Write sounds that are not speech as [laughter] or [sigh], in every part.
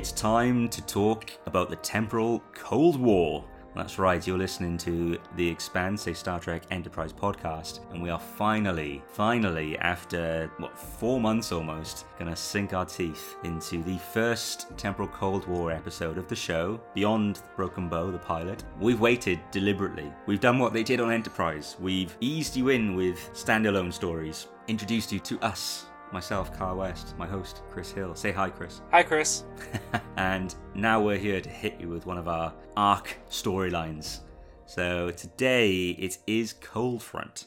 It's time to talk about the temporal Cold War. That's right, you're listening to The Expanse, a Star Trek Enterprise podcast, and we are finally, finally, after what, four months almost, gonna sink our teeth into the first temporal Cold War episode of the show, Beyond Broken Bow, the pilot. We've waited deliberately. We've done what they did on Enterprise. We've eased you in with standalone stories, introduced you to us, myself, Kyle West, my host, Kris Hill. Say hi, Kris. Hi, Kris. [laughs] and now we're here to hit you with one of our arc storylines. So today it is Cold Front.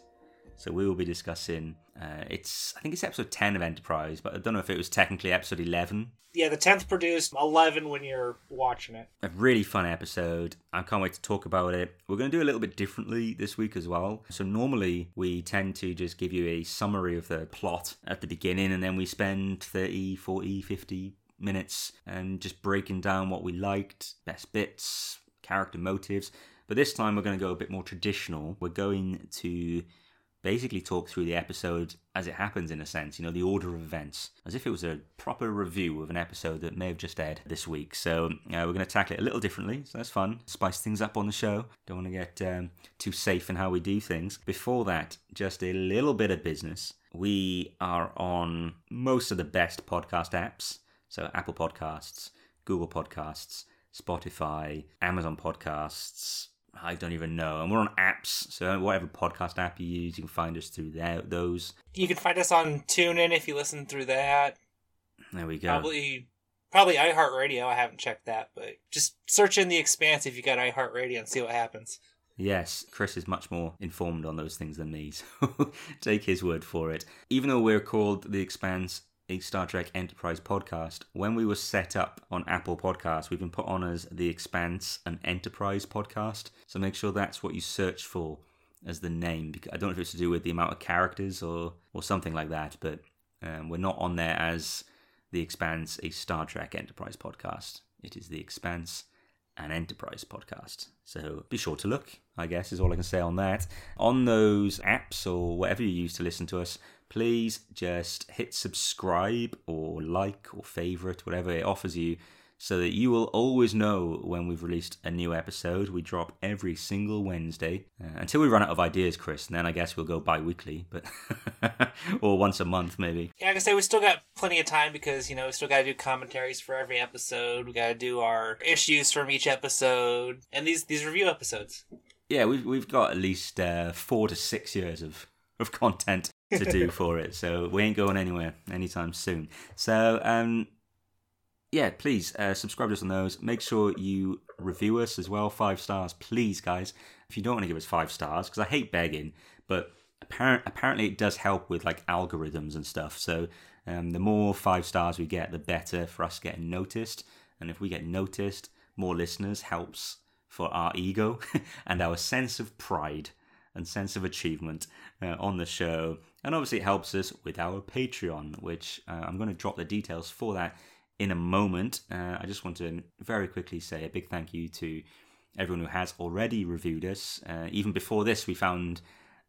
So we will be discussing. Uh, it's I think it's episode ten of Enterprise, but I don't know if it was technically episode eleven. Yeah, the tenth produced eleven when you're watching it. A really fun episode. I can't wait to talk about it. We're going to do a little bit differently this week as well. So normally we tend to just give you a summary of the plot at the beginning, and then we spend 30, 40, 50 minutes and just breaking down what we liked, best bits, character motives. But this time we're going to go a bit more traditional. We're going to basically talk through the episode as it happens in a sense, you know, the order of events, as if it was a proper review of an episode that may have just aired this week. So uh, we're going to tackle it a little differently, so that's fun. Spice things up on the show. Don't want to get um, too safe in how we do things. Before that, just a little bit of business. We are on most of the best podcast apps, so Apple Podcasts, Google Podcasts, Spotify, Amazon Podcasts, I don't even know. And we're on apps, so whatever podcast app you use, you can find us through there, those. You can find us on TuneIn if you listen through that. There we go. Probably, probably iHeartRadio. I haven't checked that, but just search in the Expanse if you got iHeartRadio and see what happens. Yes, Kris is much more informed on those things than me, [laughs] so take his word for it. Even though we're called The Expanse a Star Trek Enterprise podcast. When we were set up on Apple Podcasts, we've been put on as The Expanse and Enterprise podcast. So make sure that's what you search for as the name. I don't know if it's to do with the amount of characters or, or something like that, but um, we're not on there as The Expanse, a Star Trek Enterprise podcast. It is The Expanse an Enterprise podcast. So be sure to look, I guess, is all I can say on that. On those apps or whatever you use to listen to us, please just hit subscribe or like or favorite, whatever it offers you, so that you will always know when we've released a new episode. We drop every single Wednesday uh, until we run out of ideas, Kris. And then I guess we'll go bi weekly, but [laughs] or once a month maybe. Yeah, I can say we still got plenty of time because you know we still got to do commentaries for every episode. We got to do our issues from each episode and these these review episodes. Yeah, we've we've got at least uh, four to six years of of content to do for it. So we ain't going anywhere anytime soon. So um, yeah, please uh, subscribe to us on those. Make sure you review us as well, five stars, please, guys. If you don't want to give us five stars, because I hate begging, but apparent, apparently it does help with like algorithms and stuff. So um, the more five stars we get, the better for us getting noticed. And if we get noticed, more listeners helps for our ego [laughs] and our sense of pride and sense of achievement uh, on the show. And obviously, it helps us with our Patreon, which uh, I'm going to drop the details for that in a moment. Uh, I just want to very quickly say a big thank you to everyone who has already reviewed us. Uh, even before this, we found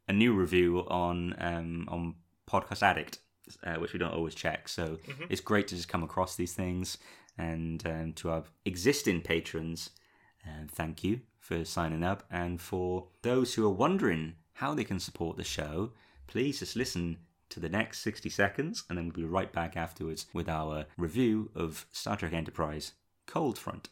a new review on um, on Podcast Addict, uh, which we don't always check. So mm-hmm. it's great to just come across these things. And um, to our existing patrons, uh, thank you for signing up. And for those who are wondering how they can support the show, please just listen to the next 60 seconds and then we'll be right back afterwards with our review of Star Trek Enterprise Cold Front.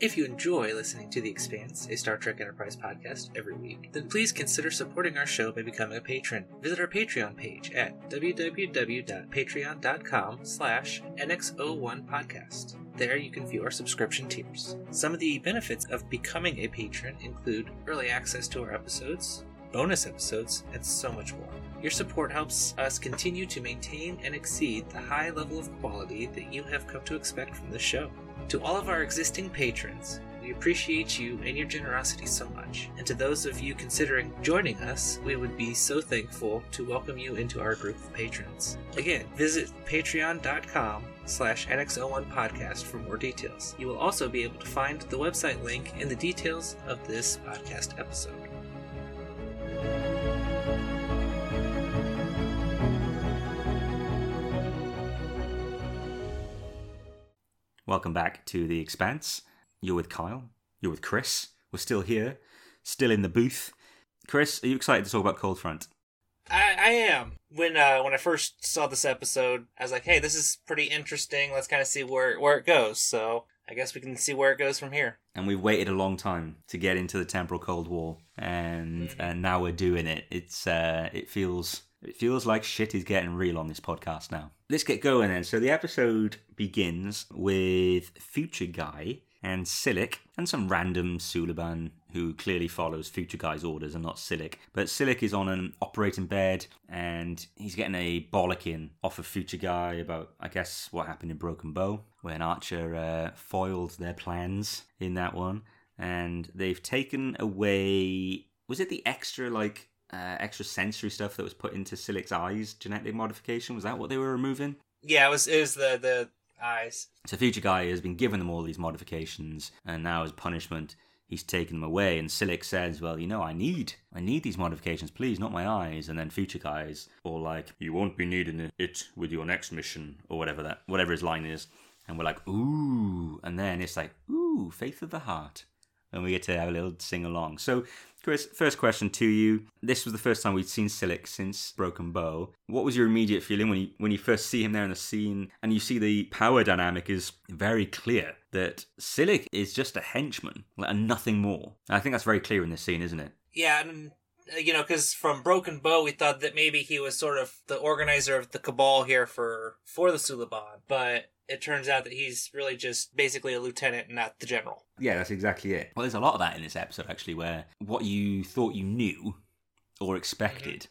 If you enjoy listening to The Expanse, a Star Trek Enterprise podcast every week, then please consider supporting our show by becoming a patron. Visit our Patreon page at www.patreon.com slash NX01podcast. There you can view our subscription tiers. Some of the benefits of becoming a patron include early access to our episodes, bonus episodes, and so much more. Your support helps us continue to maintain and exceed the high level of quality that you have come to expect from this show. To all of our existing patrons, we appreciate you and your generosity so much. And to those of you considering joining us, we would be so thankful to welcome you into our group of patrons. Again, visit patreon.com slash NX01 podcast for more details. You will also be able to find the website link in the details of this podcast episode. Welcome back to The Expanse. You're with Kyle. You're with Kris. We're still here, still in the booth. Kris, are you excited to talk about Cold Front? I, I am. When uh, when I first saw this episode, I was like, "Hey, this is pretty interesting. Let's kind of see where where it goes." So I guess we can see where it goes from here. And we've waited a long time to get into the temporal Cold War, and Mhm. and now we're doing it. It's uh, it feels it feels like shit is getting real on this podcast now. Let's get going then. So the episode begins with Future Guy and Silik and some random Suliban who clearly follows Future Guy's orders and not Silik. But Silik is on an operating bed and he's getting a bollocking off of Future Guy about, I guess, what happened in Broken Bow when Archer uh, foiled their plans in that one. And they've taken away. Was it the extra, like, uh, extra sensory stuff that was put into Silik's eyes, genetic modification? Was that what they were removing? Yeah, it was it was the the eyes. So Future Guy has been given them all these modifications, and now as punishment, he's taken them away. And Silik says, "Well, you know, I need, I need these modifications, please, not my eyes." And then Future Guy's all like, "You won't be needing it with your next mission, or whatever that, whatever his line is." And we're like, "Ooh!" And then it's like, "Ooh, faith of the heart," and we get to have a little sing along. So. Kris, first question to you. This was the first time we'd seen Silik since Broken Bow. What was your immediate feeling when you when you first see him there in the scene and you see the power dynamic is very clear that Silik is just a henchman like, and nothing more. And I think that's very clear in this scene, isn't it? Yeah, and you know, because from Broken Bow, we thought that maybe he was sort of the organizer of the cabal here for for the Suliban, but it turns out that he's really just basically a lieutenant, not the general. Yeah, that's exactly it. Well, there's a lot of that in this episode actually, where what you thought you knew or expected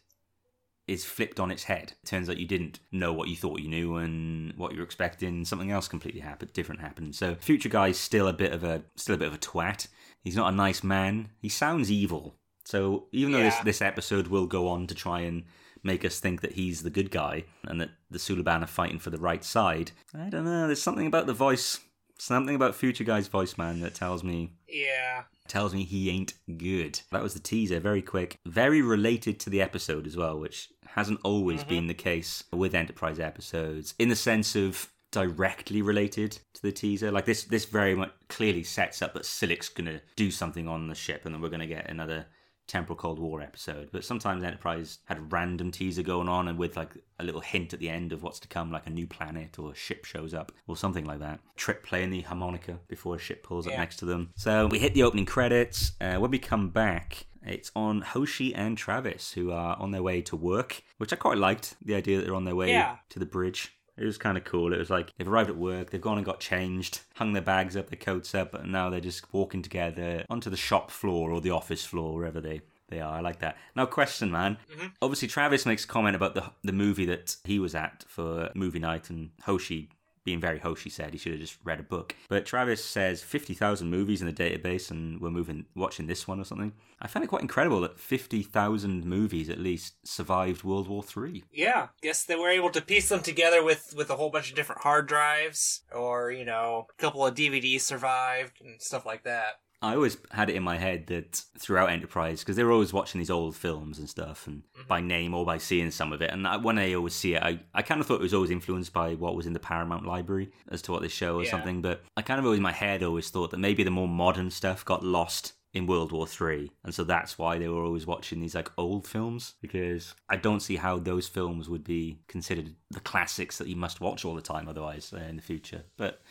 is flipped on its head. It turns out you didn't know what you thought you knew, and what you were expecting, something else completely happened, different happened. So, future guy's still a bit of a still a bit of a twat. He's not a nice man. He sounds evil. So, even though this Yeah. this episode will go on to try and make us think that he's the good guy and that the Suliban are fighting for the right side, I don't know. There's something about the voice, something about future guy's voice, man, that tells me Yeah, tells me he ain't good. That was the teaser, very quick, very related to the episode as well, which hasn't always mm-hmm. been the case with Enterprise episodes, in the sense of directly related to the teaser. Like this, this very much clearly sets up that Silik's gonna do something on the ship, and then we're gonna get another temporal Cold War episode. But sometimes Enterprise had a random teaser going on, and with like a little hint at the end of what's to come, like a new planet or a ship shows up or something like that. Trip playing the harmonica before a ship pulls up next to them. So we hit the opening credits. Uh, when we come back, it's on Hoshi and Travis who are on their way to work, which I quite liked the idea that they're on their way Yeah. to the bridge. It was kind of cool. It was like they've arrived at work, they've gone and got changed, hung their bags up, their coats up, and now they're just walking together onto the shop floor or the office floor, wherever they, they are. I like that. Now, question, man. Mhm. Obviously, Travis makes a comment about the the movie that he was at for movie night, and Hoshi, being very Hoshi, said he should have just read a book. But Travis says fifty thousand movies in the database, and we're moving watching this one or something. I find it quite incredible that fifty thousand movies at least survived World War Three. yeah. Guess they were able to piece them together with with a whole bunch of different hard drives, or you know, a couple of DVDs survived and stuff like that. I always had it in my head that throughout Enterprise, because they were always watching these old films and stuff, and by name or by seeing some of it. And I, when I always see it, I, I kind of thought it was always influenced by what was in the Paramount library as to what they show or Yeah. something. But I kind of always in my head always thought that maybe the more modern stuff got lost in World War Three, and so that's why they were always watching these like old films because I don't see how those films would be considered the classics that you must watch all the time otherwise uh, in the future. But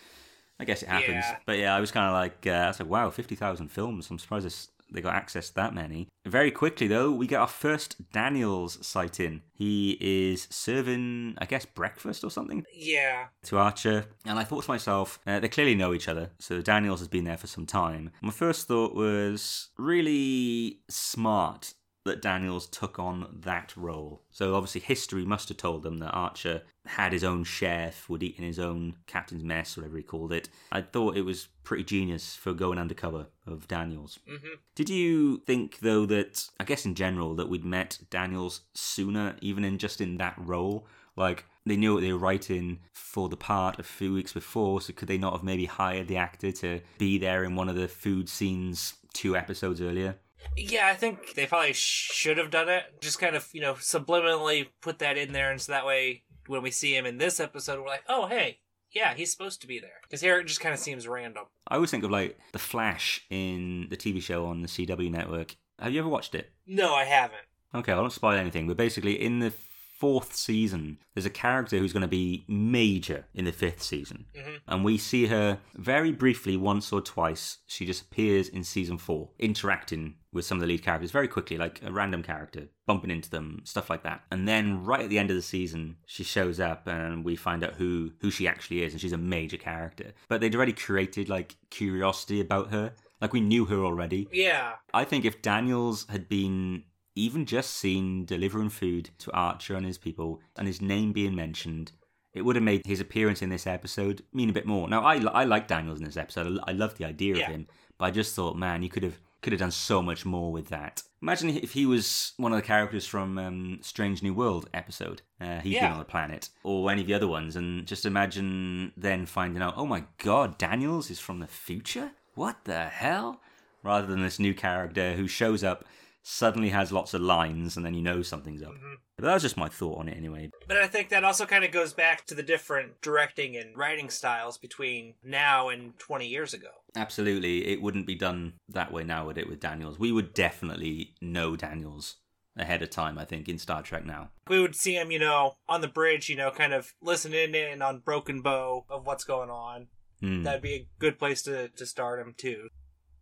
I guess it happens. Yeah. But yeah, I was kind of like, uh, I was like, wow, 50,000 films. I'm surprised this, they got access to that many. Very quickly, though, we get our first Daniels sight in. He is serving, I guess, breakfast or something Yeah. to Archer. And I thought to myself, uh, they clearly know each other. So Daniels has been there for some time. My first thought was really smart that Daniels took on that role. So obviously history must have told them that Archer had his own chef, would eat in his own captain's mess, whatever he called it. I thought it was pretty genius for going undercover of Daniels. hmm Did you think though that I guess in general that we'd met Daniels sooner, even in just in that role? Like they knew what they were writing for the part a few weeks before, so could they not have maybe hired the actor to be there in one of the food scenes two episodes earlier? Yeah, I think they probably should have done it. Just kind of, you know, subliminally put that in there, and so that way, when we see him in this episode, we're like, oh, hey, yeah, he's supposed to be there. Because here it just kind of seems random. I always think of like The Flash in the TV show on the CW network. Have you ever watched it? No, I haven't. Okay, I won't spoil anything, but basically, in the fourth season, there's a character who's going to be major in the fifth season. Mhm. And we see her very briefly, once or twice. She just appears in season four, interacting with some of the lead characters very quickly, like a random character, bumping into them, stuff like that. And then right at the end of the season, she shows up and we find out who, who she actually is, and she's a major character. But they'd already created like curiosity about her. Like we knew her already. Yeah. I think if Daniels had been even just seen delivering food to Archer and his people and his name being mentioned, it would have made his appearance in this episode mean a bit more. Now, I, I like Daniels in this episode. I love the idea Yeah. of him, but I just thought, man, you could have could have done so much more with that. Imagine if he was one of the characters from um, Strange New World episode. Uh, he's been on the planet, or any of the other ones, and just imagine then finding out, oh my god, Daniels is from the future. What the hell? Rather than this new character who shows up, suddenly has lots of lines, and then you know something's up. Mhm. But that was just my thought on it anyway. But I think that also kind of goes back to the different directing and writing styles between now and 20 years ago. Absolutely, it wouldn't be done that way now, would it, with Daniels? We would definitely know Daniels ahead of time, I think, in Star Trek now. We would see him, you know, on the bridge, you know, kind of listening in on Broken Bow of what's going on. Hmm. That'd be a good place to, to start him, too.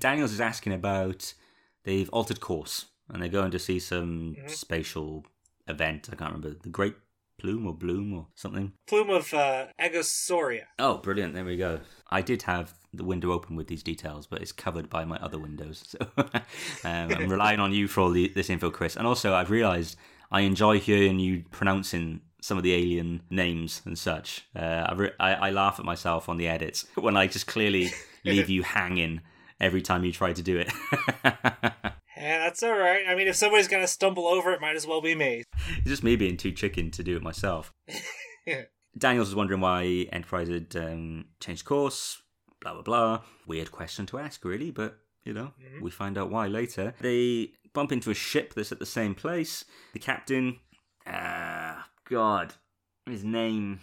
Daniels is asking about they've altered course and they're going to see some Mhm. spatial event. I can't remember the Great Plume or Bloom or something. Plume of uh, Agosoria. Oh, brilliant! There we go. I did have the window open with these details, but it's covered by my other windows. [laughs] So um, I'm relying on you for all the, this info, Kris. And also, I've realised I enjoy hearing you pronouncing some of the alien names and such. Uh, I, re- I, I laugh at myself on the edits [laughs] when I just clearly [laughs] leave you hanging every time you try to do it. Yeah, that's all right. I mean, if somebody's gonna stumble over it, might as well be me. It's just me being too chicken to do it myself. [laughs] Daniels was wondering why Enterprise had um, changed course, blah, blah, blah. Weird question to ask, really, but, you know, Mhm. we find out why later. They bump into a ship that's at the same place. The captain, ah, God, his name.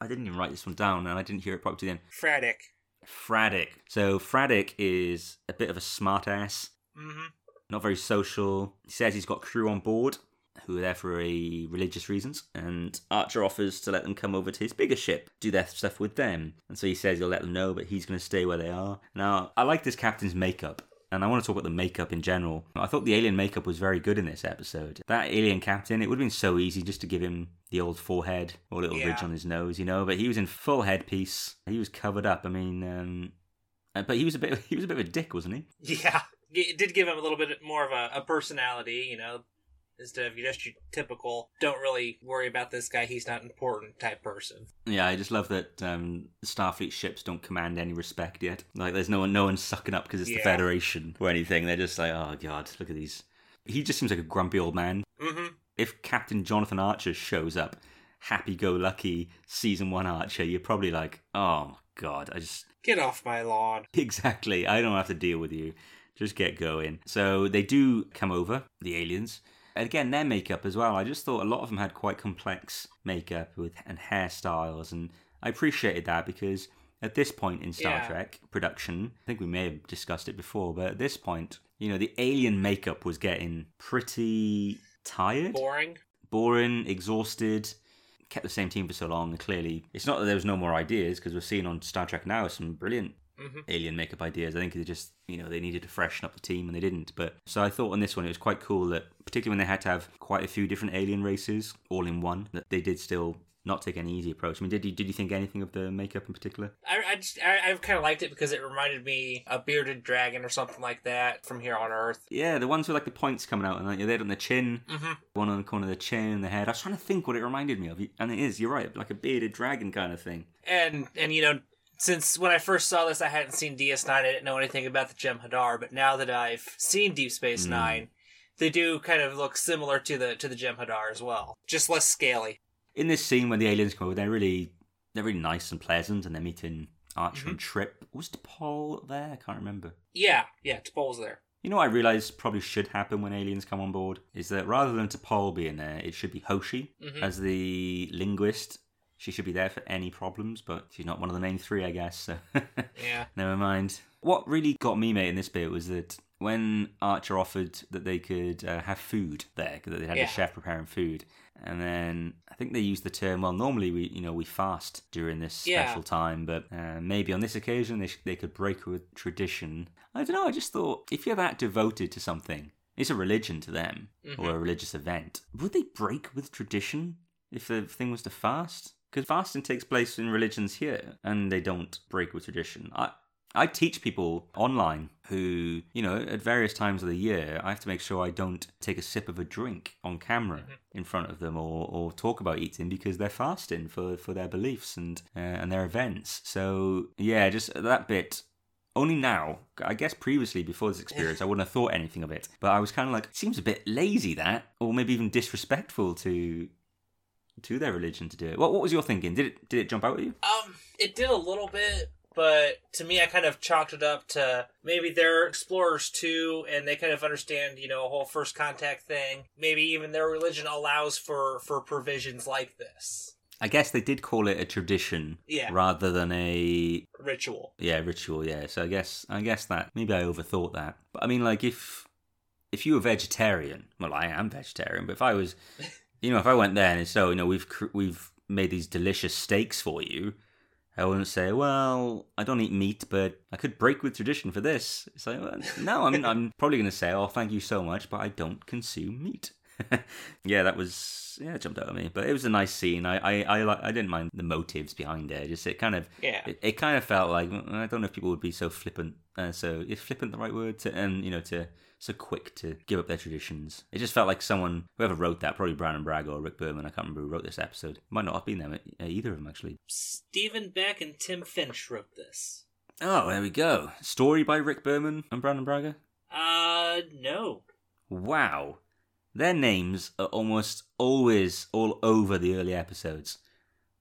I didn't even write this one down and I didn't hear it properly then. Fraddick. Fraddick. So, Fraddick is a bit of a smartass Mm-hmm. not very social. He says he's got crew on board who are there for a religious reasons, and Archer offers to let them come over to his bigger ship, do their stuff with them. And so he says he'll let them know, but he's going to stay where they are. Now, I like this captain's makeup. And I want to talk about the makeup in general. I thought the alien makeup was very good in this episode. That alien captain, it would have been so easy just to give him the old forehead or little ridge on his nose, you know. But he was in full headpiece. He was covered up. I mean, um, uh, but he was a bit. [laughs] He was a bit of a dick, wasn't he? Yeah, it did give him a little bit more of a, a personality, you know, instead of just your typical "don't really worry about this guy, he's not important" type person. Yeah, I just love that um, Starfleet ships don't command any respect yet. Like, there's no one, no one sucking up because it's the Federation or anything. They're just like, oh god, look at these. He just seems like a grumpy old man. Mm-hmm. If Captain Jonathan Archer shows up, happy-go-lucky season one Archer, you're probably like, oh god, I just Get off my lawn. [laughs] Exactly. I don't have to deal with you. Just get going. So they do come over, the aliens. And again, their makeup as well. I just thought a lot of them had quite complex makeup with and hairstyles, and I appreciated that because at this point in Star Yeah. Trek production, I think we may have discussed it before, but at this point, you know, the alien makeup was getting pretty tired Boring. boring, exhausted. kept the same team for so long. And clearly, it's not that there was no more ideas because we're seeing on Star Trek now some brilliant Mhm. alien makeup ideas. I think they just, you know, they needed to freshen up the team and they didn't. But so I thought on this one it was quite cool that, particularly when they had to have quite a few different alien races all in one, that they did still not take any easy approach. I mean, did you did you think anything of the makeup in particular? I, I, just, I, I kind of liked it because it reminded me a bearded dragon or something like that from here on Earth. Yeah, the ones with like the points coming out and like, they had on the chin, Mm-hmm. one on the corner of the chin and the head. I was trying to think what it reminded me of, and it is. You're right, like a bearded dragon kind of thing. And and you know, since when I first saw this, I hadn't seen DS9. I didn't know anything about the Jem'Hadar, but now that I've seen Deep Space Mm. Nine, they do kind of look similar to the to the Jem'Hadar as well, just less scaly. in this scene when the aliens come over, they're really they're really nice and pleasant, and they're meeting Archer Mm-hmm. and Trip. Was T'Pol there? I can't remember. Yeah, yeah, T'Pol's there. You know what I realised probably should happen when aliens come on board? Is that rather than T'Pol being there, it should be Hoshi Mhm. as the linguist. She should be there for any problems, but she's not one of the main three, I guess, so [laughs] Yeah. never mind. What really got me, mate, in this bit was that when Archer offered that they could uh, have food there, that they had Yeah. the chef preparing food, and then I think they used the term. Well, normally we, you know, we fast during this Yeah. special time, but uh, maybe on this occasion they sh- they could break with tradition. I don't know. I just thought if you're that devoted to something, it's a religion to them or a religious event. Would they break with tradition if the thing was to fast? Because fasting takes place in religions here, and they don't break with tradition. I I teach people online who, you know, at various times of the year, I have to make sure I don't take a sip of a drink on camera in front of them or, or talk about eating because they're fasting for, for their beliefs and uh, and their events. So yeah, just that bit. Only now, I guess previously before this experience, I wouldn't have thought anything of it. But I was kind of like, seems a bit lazy that, or maybe even disrespectful to to their religion to do it. What what was your thinking? Did it did it jump out at you? Um, it did a little bit, but to me, I kind of chalked it up to maybe they're explorers too, and they kind of understand, you know, a whole first contact thing. Maybe even their religion allows for for provisions like this I guess they did call it a tradition Yeah. rather than a ritual. yeah ritual. Yeah, so I guess I guess that maybe I overthought that. But I mean, like if if you were vegetarian, well, I am vegetarian. But if I was, [laughs] you know, if I went there and so you know we've we've made these delicious steaks for you. I wouldn't say, well, I don't eat meat, but I could break with tradition for this. It's like, well, no, I'm, [laughs] I'm probably going to say, oh, thank you so much, but I don't consume meat. [laughs] yeah, that was yeah, it jumped out at me, but it was a nice scene. I I I, I didn't mind the motives behind it. Just it kind of Yeah. it, it kind of felt like mm, I don't know if people would be so flippant. Uh, so is flippant the right word to and you know to so quick to give up their traditions? It just felt like someone whoever wrote that, probably Brandon Bragg or Rick Berman. I can't remember who wrote this episode. Might not have been them uh, either of them actually. Stephen Beck and Tim Finch wrote this. Oh, there we go. Story by Rick Berman and Brannon Braga. Uh, no. Wow. Their names are almost always all over the early episodes.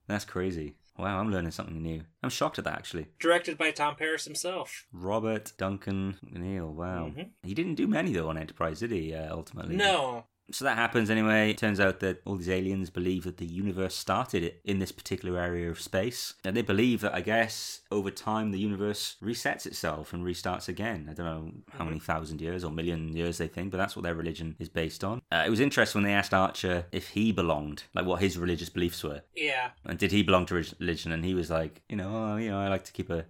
That's crazy. Wow, I'm learning something new. I'm shocked at that actually. Directed by Tom Paris himself. Robert Duncan McNeill. Wow. Mhm. He didn't do many though on Enterprise, did he? Uh, ultimately. No. So that happens anyway. It turns out that all these aliens believe that the universe started in this particular area of space. And they believe that, I guess, over time the universe resets itself and restarts again. I don't know how many thousand years or million years they think, but that's what their religion is based on. Uh, it was interesting when they asked Archer if he belonged, like what his religious beliefs were. Yeah. And did he belong to religion? And he was like, you know, oh, you know, I like to keep a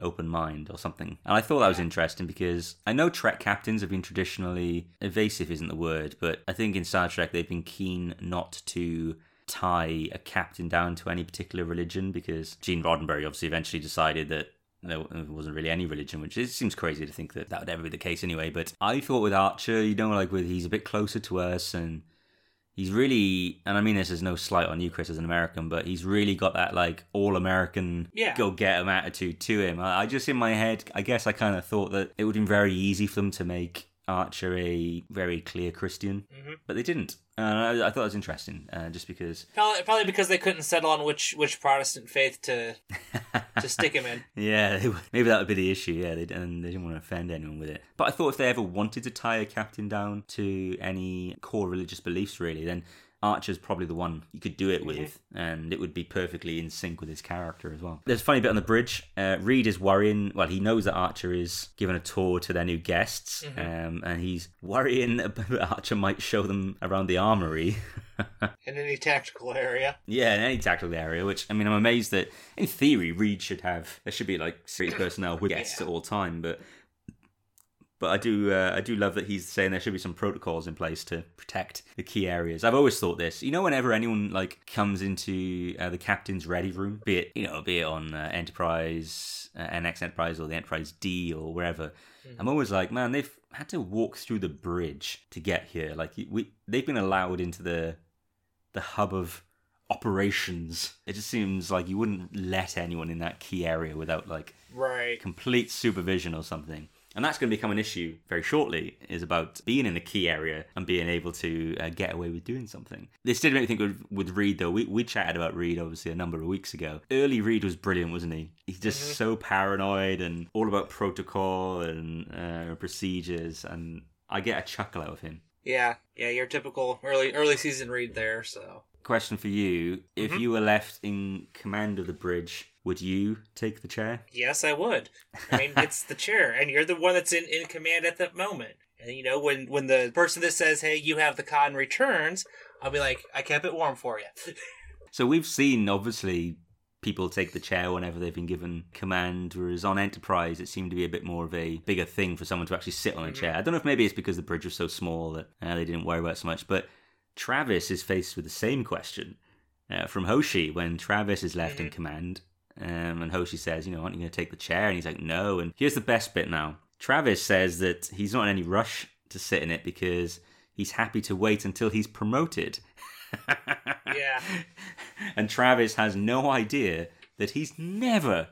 open mind or something. And I thought that was interesting because I know Trek captains have been traditionally evasive isn't the word, but I think in Star Trek they've been keen not to tie a captain down to any particular religion because Gene Roddenberry obviously eventually decided that there wasn't really any religion, which it seems crazy to think that that would ever be the case anyway. But I thought with Archer, you know, like with he's a bit closer to us and he's really, and I mean this is no slight on you, Kris, as an American, but he's really got that like all American Yeah. go get 'em attitude to him. I, I just in my head, I guess I kind of thought that it would have been very easy for them to make Archer a very clear Christian, Mhm. but they didn't. And I, I thought it was interesting, uh, just because [laughs] Probably, probably because they couldn't settle on which which Protestant faith to to stick him in. [laughs] Yeah, they- maybe that would be the issue. Yeah, they, and they didn't want to offend anyone with it. But I thought if they ever wanted to tie a captain down to any core religious beliefs, really, then Archer's probably the one you could do it Mm-hmm. with, and it would be perfectly in sync with his character as well. There's a funny bit on the bridge. Uh, Reed is worrying. Well, he knows that Archer is giving a tour to their new guests, Mm-hmm. um, and he's worrying [laughs] that Archer might show them around the armory. [laughs] In any tactical area. Yeah, in any tactical area, which I mean, I'm amazed that in theory Reed should have. There should be like security personnel with guests at all time, but but I do uh, I do love that he's saying there should be some protocols in place to protect the key areas. I've always thought this. You know, whenever anyone like comes into uh, the captain's ready room, be it you know, be it on uh, Enterprise, uh, NX Enterprise, or the Enterprise D, or wherever. I'm always like, man, they've had to walk through the bridge to get here. Like we, they've been allowed into the the hub of operations. It just seems like you wouldn't let anyone in that key area without like Right. complete supervision or something. And that's going to become an issue very shortly, is about being in a key area and being able to uh, get away with doing something. This did make me think with, with Reed, though. We, we chatted about Reed, obviously, a number of weeks ago. Early Reed was brilliant, wasn't he? He's just so paranoid and all about protocol and uh, procedures. And I get a chuckle out of him. Yeah, yeah, your typical early early season Reed there. So Question for you If Mhm. you were left in command of the bridge, would you take the chair? yes, I would. I mean, [laughs] it's the chair, and you're the one that's in, in command at that moment. And you know, when when the person that says, "Hey, you have the con," returns, I'll be like, "I kept it warm for you." [laughs] So we've seen obviously people take the chair whenever they've been given command, whereas on Enterprise it seemed to be a bit more of a bigger thing for someone to actually sit on a chair. I don't know if maybe it's because the bridge was so small that uh, they didn't worry about it so much, but Travis is faced with the same question uh, from Hoshi when Travis is left in command. Um, and Hoshi says, you know, aren't you going to take the chair? And he's like, no. And here's the best bit now. Travis says that he's not in any rush to sit in it because he's happy to wait until he's promoted. [laughs] Yeah. And Travis has no idea that he's never,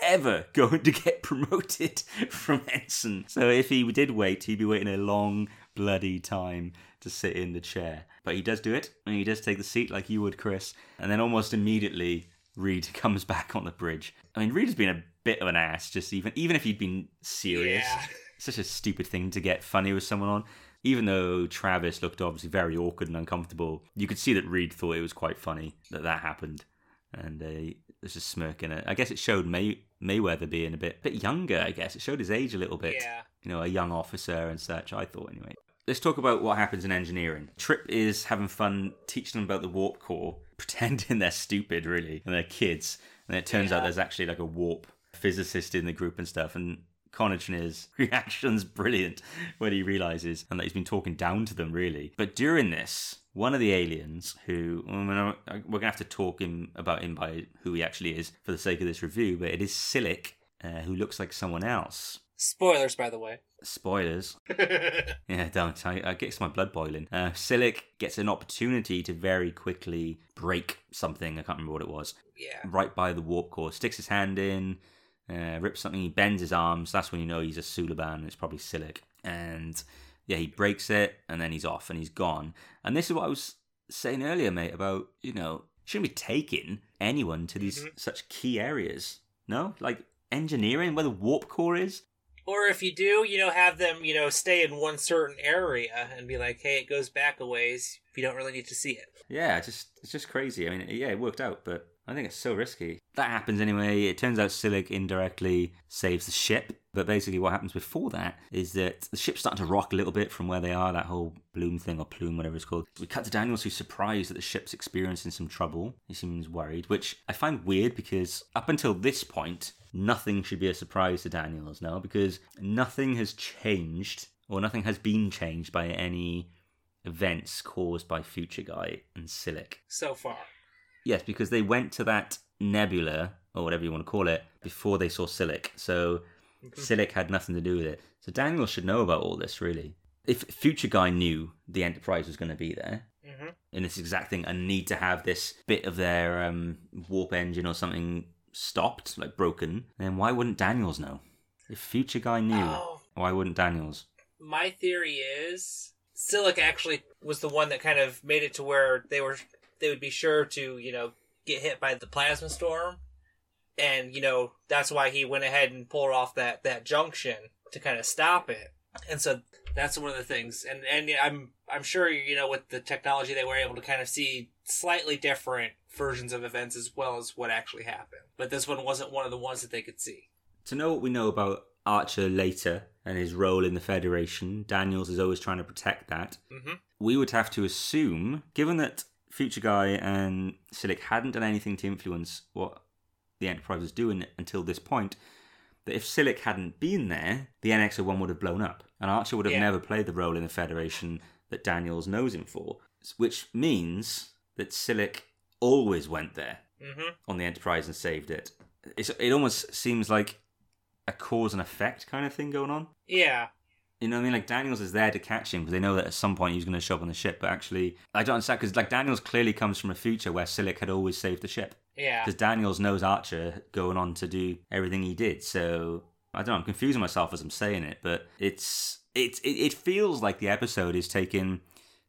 ever [laughs] going to get promoted [laughs] from ensign. So if he did wait, he'd be waiting a long, bloody time to sit in the chair. But he does do it, and he does take the seat like you would, Kris. And then almost immediately, Reed [laughs] comes back on the bridge. I mean, Reed has been a bit of an ass, just even even if he'd been serious. Yeah. Such a stupid thing to get funny with someone on. Even though Travis looked obviously very awkward and uncomfortable, you could see that Reed thought it was quite funny that that happened. And uh, there's a smirk in it. I guess it showed May- Mayweather being a bit bit younger, I guess. It showed his age a little bit. Yeah. You know, a young officer and such, I thought anyway. Let's talk about what happens in engineering. Trip is having fun teaching them about the warp core, [laughs] pretending they're stupid, really, and they're kids. And it turns out there's actually like a warp physicist in the group and stuff. And Connaughton's reaction's brilliant when he realizes and that he's been talking down to them, really. But during this, one of the aliens, who I mean, I- I- we're gonna have to talk him about him by who he actually is for the sake of this review, but it is Silik, uh, who looks like someone else. Spoilers, by the way. Spoilers. [laughs] Yeah, don't. I, I gets my blood boiling. Uh, Silik gets an opportunity to very quickly break something. I can't remember what it was. yeah. Right by the warp core, sticks his hand in, uh, rips something. He bends his arms. That's when you know he's a Suliban. It's probably Silik. And yeah, he breaks it, and then he's off, and he's gone. And this is what I was saying earlier, mate, about you know shouldn't be taking anyone to these such key areas. No, like engineering, where the warp core is. Or if you do, you know, have them, you know, stay in one certain area and be like, hey, it goes back a ways. You don't really need to see it. Yeah, it's just it's just crazy. I mean, yeah, it worked out, but I think it's so risky. That happens anyway. It turns out Silik indirectly saves the ship, but basically what happens before that is that the ship's starting to rock a little bit from where they are. That whole bloom thing or plume, whatever it's called. We cut to Daniels, who's surprised that the ship's experiencing some trouble. He seems worried, which I find weird because up until this point, nothing should be a surprise to Daniels, now because nothing has changed or nothing has been changed by any events caused by Future Guy and Silik. So far. Yes, because they went to that nebula, or whatever you want to call it, before they saw Silik. So Silik had nothing to do with it. So Daniel should know about all this, really. If Future Guy knew the Enterprise was going to be there, hmm in this exact thing, and need to have this bit of their um, warp engine or something stopped, like broken, then why wouldn't Daniels know? If Future Guy knew, Oh. why wouldn't Daniels? My theory is Silik actually was the one that kind of made it to where they were they would be sure to, you know, get hit by the plasma storm. And, you know, that's why he went ahead and pulled off that, that junction to kind of stop it. And so that's one of the things, and and I'm I'm sure you know with the technology they were able to kind of see slightly different versions of events as well as what actually happened. But this one wasn't one of the ones that they could see. To know what we know about Archer later and his role in the Federation, Daniels is always trying to protect that. hmm We would have to assume, given that Future Guy and Silik hadn't done anything to influence what the Enterprise was doing until this point, that if Silik hadn't been there, the NX-01 would have blown up, and Archer would have Yeah. never played the role in the Federation that Daniels knows him for. Which means that Silik always went there hmm on the Enterprise and saved it. It's, it almost seems like a cause and effect kind of thing going on. Yeah. You know what I mean? Like Daniels is there to catch him because they know that at some point he's going to show up on the ship. But actually, I don't understand because like Daniels clearly comes from a future where Silik had always saved the ship Yeah. because Daniels knows Archer going on to do everything he did. So I don't know. I'm confusing myself as I'm saying it, but it's it's it, it feels like the episode is taking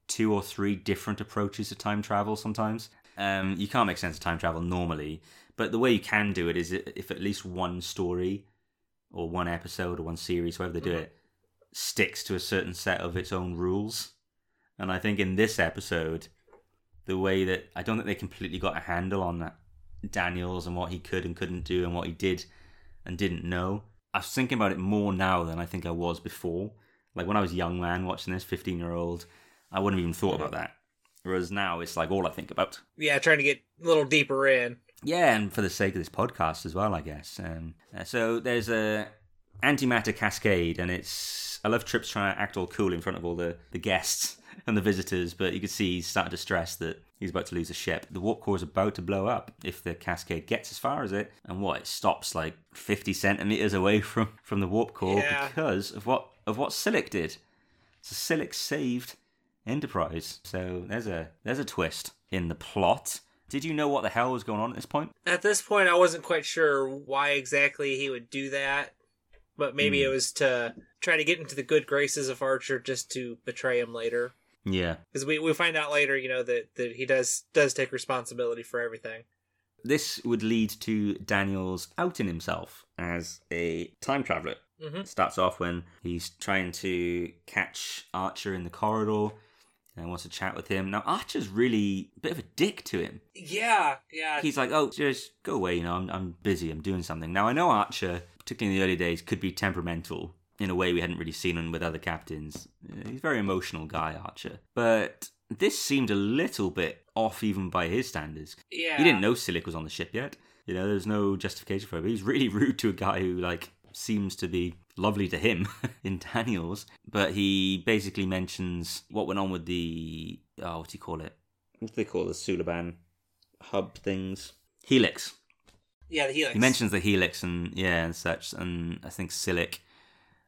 two or three different approaches to time travel. Sometimes um, you can't make sense of time travel normally, but the way you can do it is if at least one story or one episode or one series, however they do Mhm. it, sticks to a certain set of its own rules. And I think in this episode, the way that I don't think they completely got a handle on that Daniels and what he could and couldn't do and what he did and didn't know. I was thinking about it more now than I think I was before. Like when I was a young man watching this, 15 year old, I wouldn't have even thought about that. Whereas now it's like all I think about. Yeah, trying to get a little deeper in. Yeah, and for the sake of this podcast as well, I guess. Um, uh, so there's a antimatter cascade, and it's I love Trips trying to act all cool in front of all the, the guests [laughs] and the visitors, but you can see he's starting to stress that he's about to lose a ship. The warp core is about to blow up if the cascade gets as far as it, and what it stops like 50 centimeters away [laughs] from from the warp core Yeah. because of what of what Silik did. So Silik saved Enterprise. So there's a there's a twist in the plot. Did you know what the hell was going on at this point? At this point, I wasn't quite sure why exactly he would do that, but maybe Hmm. it was to try to get into the good graces of Archer just to betray him later. Yeah. Because we, we find out later, you know, that, that he does does take responsibility for everything. This would lead to Daniels outing himself as a time traveler. hmm starts off when he's trying to catch Archer in the corridor and wants to chat with him. Now, Archer's really a bit of a dick to him. Yeah, yeah. He's like, oh, just go away, you know, I'm, I'm busy, I'm doing something. Now, I know Archer, particularly in the early days, could be temperamental in a way we hadn't really seen him with other captains. Uh, He's a very emotional guy, Archer. But this seemed a little bit off even by his standards. yeah. He didn't know Silik was on the ship yet. You know, there's no justification for it. But he's really [laughs] rude to a guy who, like, seems to be lovely to him [laughs] in Daniels. But he basically mentions what went on with the. Oh, what do you call it? What do they call the Suliban hub things? Helix. Yeah, the Helix. He mentions the Helix and, yeah, and such. And I think Silik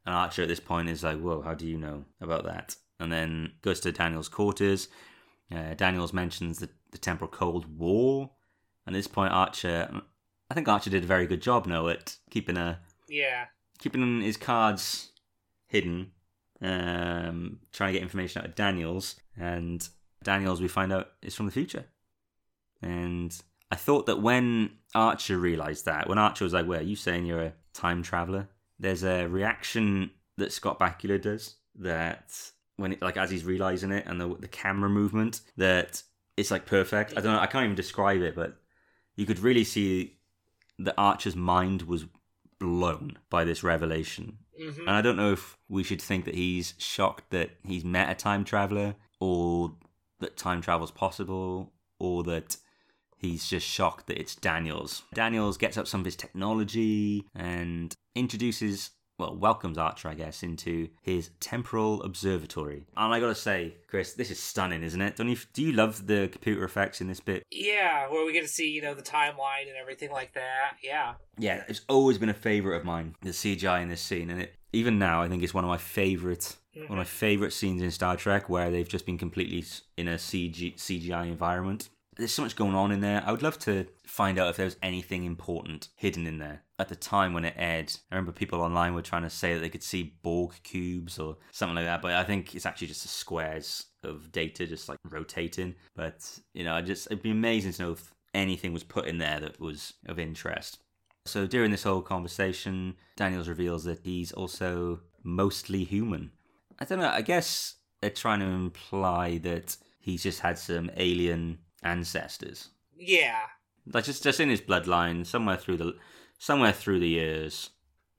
and Archer at this point is like, whoa, how do you know about that? And then goes to Daniel's quarters. Uh, Daniels mentions the, the temporal cold war. And at this point, Archer, I think Archer did a very good job, no, at keeping a Yeah. keeping his cards hidden, um, trying to get information out of Daniels. And Daniels, we find out, is from the future. And I thought that when Archer realized that, when Archer was like, "Where are you saying you're a time traveler?" There's a reaction that Scott Bakula does that when, it, like, as he's realizing it, and the the camera movement that it's like perfect. I don't know. I can't even describe it, but you could really see that Archer's mind was blown by this revelation. hmm And I don't know if we should think that he's shocked that he's met a time traveler, or that time travel's possible, or that he's just shocked that it's Daniels. Daniels gets up some of his technology and introduces, well, welcomes Archer, I guess, into his temporal observatory. And I gotta say, Kris, this is stunning, isn't it? Don't you? Do you love the computer effects in this bit? Yeah, where we get to see, you know, the timeline and everything like that. Yeah. yeah, it's always been a favorite of mine. The CGI in this scene, and it even now, I think it's one of my favorite, one of my mm-hmm. favorite scenes in Star Trek where they've just been completely in a CG, CGI environment. There's so much going on in there. I would love to find out if there was anything important hidden in there. At the time when it aired, I remember people online were trying to say that they could see Borg cubes or something like that, but I think it's actually just the squares of data just like rotating. But you know, I just it'd be amazing to know if anything was put in there that was of interest. So during this whole conversation, Daniels reveals that he's also mostly human. I don't know. I guess they're trying to imply that he's just had some alien ancestors, Yeah. like just just in his bloodline, somewhere through the somewhere through the years.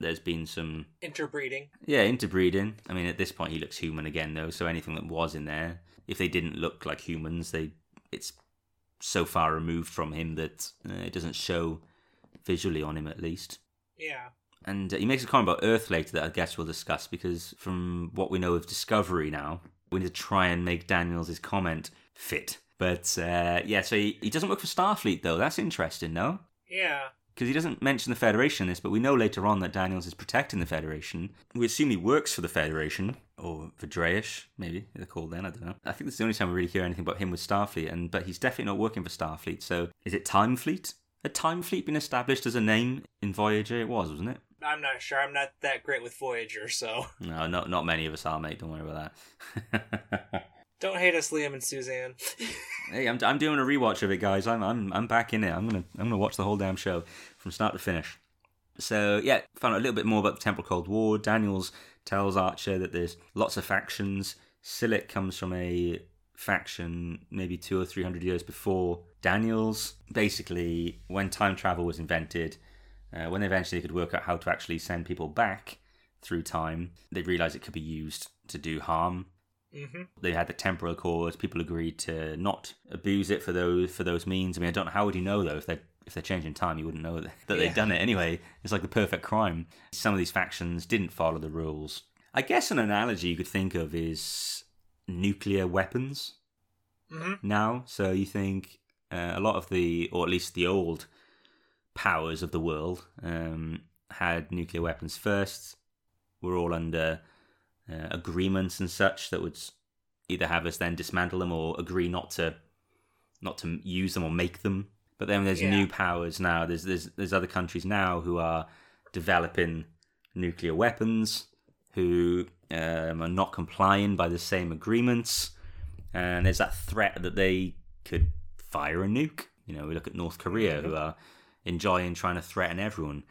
There's been some Interbreeding. yeah interbreeding. I mean, at this point, he looks human again, though. So anything that was in there, if they didn't look like humans, they it's so far removed from him that uh, it doesn't show visually on him, at least. Yeah. And uh, he makes a comment about Earth later that I guess we'll discuss because from what we know of Discovery now, we need to try and make Daniels' comment fit. But uh, yeah, so he, he doesn't work for Starfleet though. That's interesting, no? Yeah. Because he doesn't mention the Federation in this, but we know later on that Daniels is protecting the Federation. We assume he works for the Federation, or for Dreyish, maybe they're called then, I don't know. I think this is the only time we really hear anything about him with Starfleet, and but he's definitely not working for Starfleet. So is it Time Fleet? Had Time Fleet been established as a name in Voyager? It was, wasn't it? I'm not sure. I'm not that great with Voyager, so [laughs] No, not not many of us are, mate. Don't worry about that. [laughs] don't hate us, Liam and Suzanne. [laughs] hey, I'm I'm doing a rewatch of it, guys. I'm I'm I'm back in it. I'm gonna I'm gonna watch the whole damn show from start to finish. So yeah, found out a little bit more about the Temporal Cold War. Daniels tells Archer that there's lots of factions. Silik comes from a faction maybe two or three hundred years before Daniels. Basically, when time travel was invented, uh, when eventually they could work out how to actually send people back through time, they realized it could be used to do harm hmm they had the temporal accord. People agreed to not abuse it for those for those means. I mean, I don't know how would you know though if they if they're changing time, you wouldn't know that, that Yeah. they'd done it anyway. It's like the perfect crime. Some of these factions didn't follow the rules. I guess an analogy you could think of is nuclear weapons hmm now. So you think uh, a lot of the, or at least the old powers of the world, um, had nuclear weapons first. We're all under uh, agreements and such that would either have us then dismantle them or agree not to, not to use them or make them. But then there's Yeah. new powers now. There's there's there's other countries now who are developing nuclear weapons, who um, are not complying by the same agreements and there's that threat that they could fire a nuke. You know, we look at North Korea, who are enjoying trying to threaten everyone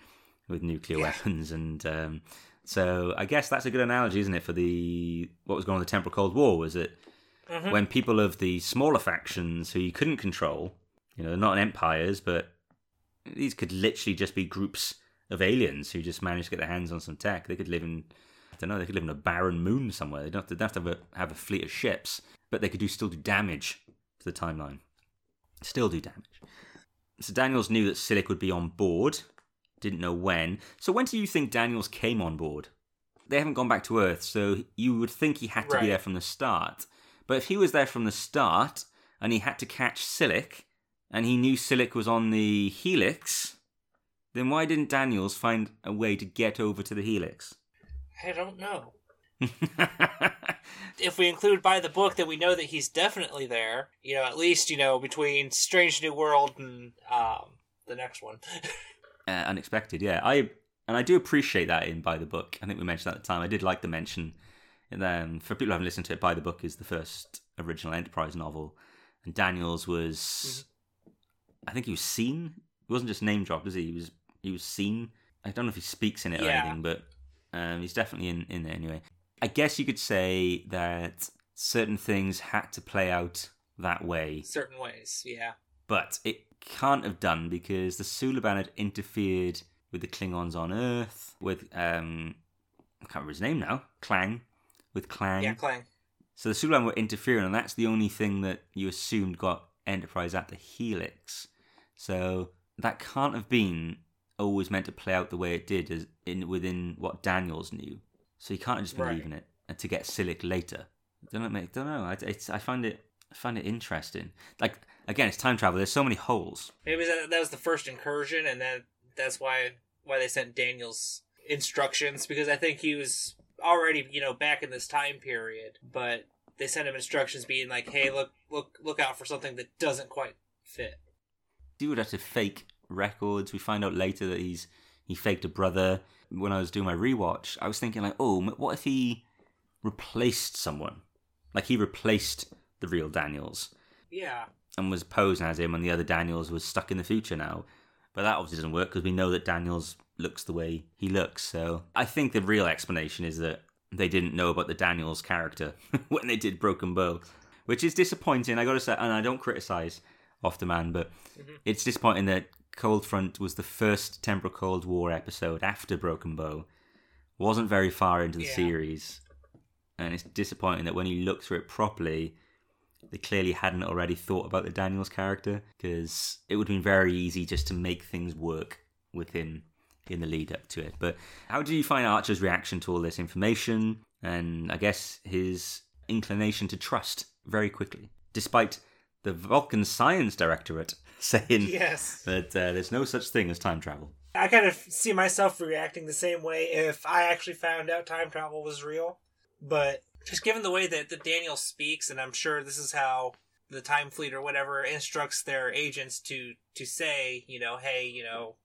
with nuclear Yeah. weapons, and um, so I guess that's a good analogy, isn't it, for the what was going on in the Temporal Cold War? Was that Mhm. when people of the smaller factions who you couldn't control, you know, not empires, but these could literally just be groups of aliens who just managed to get their hands on some tech. They could live in, I don't know, they could live in a barren moon somewhere. They don't have to, don't have, to have, a, have a fleet of ships, but they could do still do damage to the timeline. Still do damage. So Daniels knew that Silik would be on board, didn't know when. So when do you think Daniels came on board? They haven't gone back to Earth, so you would think he had to Right. be there from the start. But if he was there from the start and he had to catch Silik, and he knew Silik was on the Helix, then why didn't Daniels find a way to get over to the Helix? I don't know. [laughs] If we include by the book that we know that he's definitely there, you know, at least you know between Strange New World and um, the next one. [laughs] uh, unexpected. Yeah, I and I do appreciate that in by the book. I think we mentioned that at the time. I did like the mention. And then for people who haven't listened to it, by the book is the first original Enterprise novel, and Daniels was, I think he was seen. He wasn't just name dropped, was he? He was he was seen. I don't know if he speaks in it or anything, but um, he's definitely in in there anyway. I guess you could say that certain things had to play out that way Certain ways, yeah. but it can't have done because the Suliban had interfered with the Klingons on Earth, with um, I can't remember his name now, Klaang, with Klaang. Yeah, Klaang. So the Suliban were interfering, and that's the only thing that you assumed got Enterprise at the Helix. So that can't have been always meant to play out the way it did, as in within what Daniels knew. So you can't have just been Right. leaving it and to get Silik later. Don't know, mate. Don't know. I, it's, I find it. I find it interesting. Like again, it's time travel. There's so many holes. Maybe that, uh, that was the first incursion, and then that's why why they sent Daniel's instructions because I think he was already you know back in this time period, but they sent him instructions being like, "Hey, look look look out for something that doesn't quite fit." He would have to fake records. We find out later that he's he faked a brother. When I was doing my rewatch, I was thinking like, oh, what if he replaced someone? Like he replaced the real Daniels Yeah, and was posing as him, and the other Daniels was stuck in the future now. But that obviously doesn't work because we know that Daniels looks the way he looks. So I think the real explanation is that they didn't know about the Daniels character [laughs] when they did Broken Bow, which is disappointing. I got to say, and I don't criticize Off the Man, but mm-hmm. it's disappointing that Cold Front was the first Temporal Cold War episode after Broken Bow. Wasn't very far into the Yeah. series, and it's disappointing that when you look through it properly, they clearly hadn't already thought about the Daniels character because it would have been very easy just to make things work with him in the lead up to it. But how do you find Archer's reaction to all this information and I guess his inclination to trust very quickly, despite the Vulcan Science Directorate [laughs] saying Yes. that uh, there's no such thing as time travel? I kind of see myself reacting the same way if I actually found out time travel was real. But Just given the way that, that Daniel speaks, and I'm sure this is how the Time Fleet or whatever instructs their agents to to say, you know, hey, you know,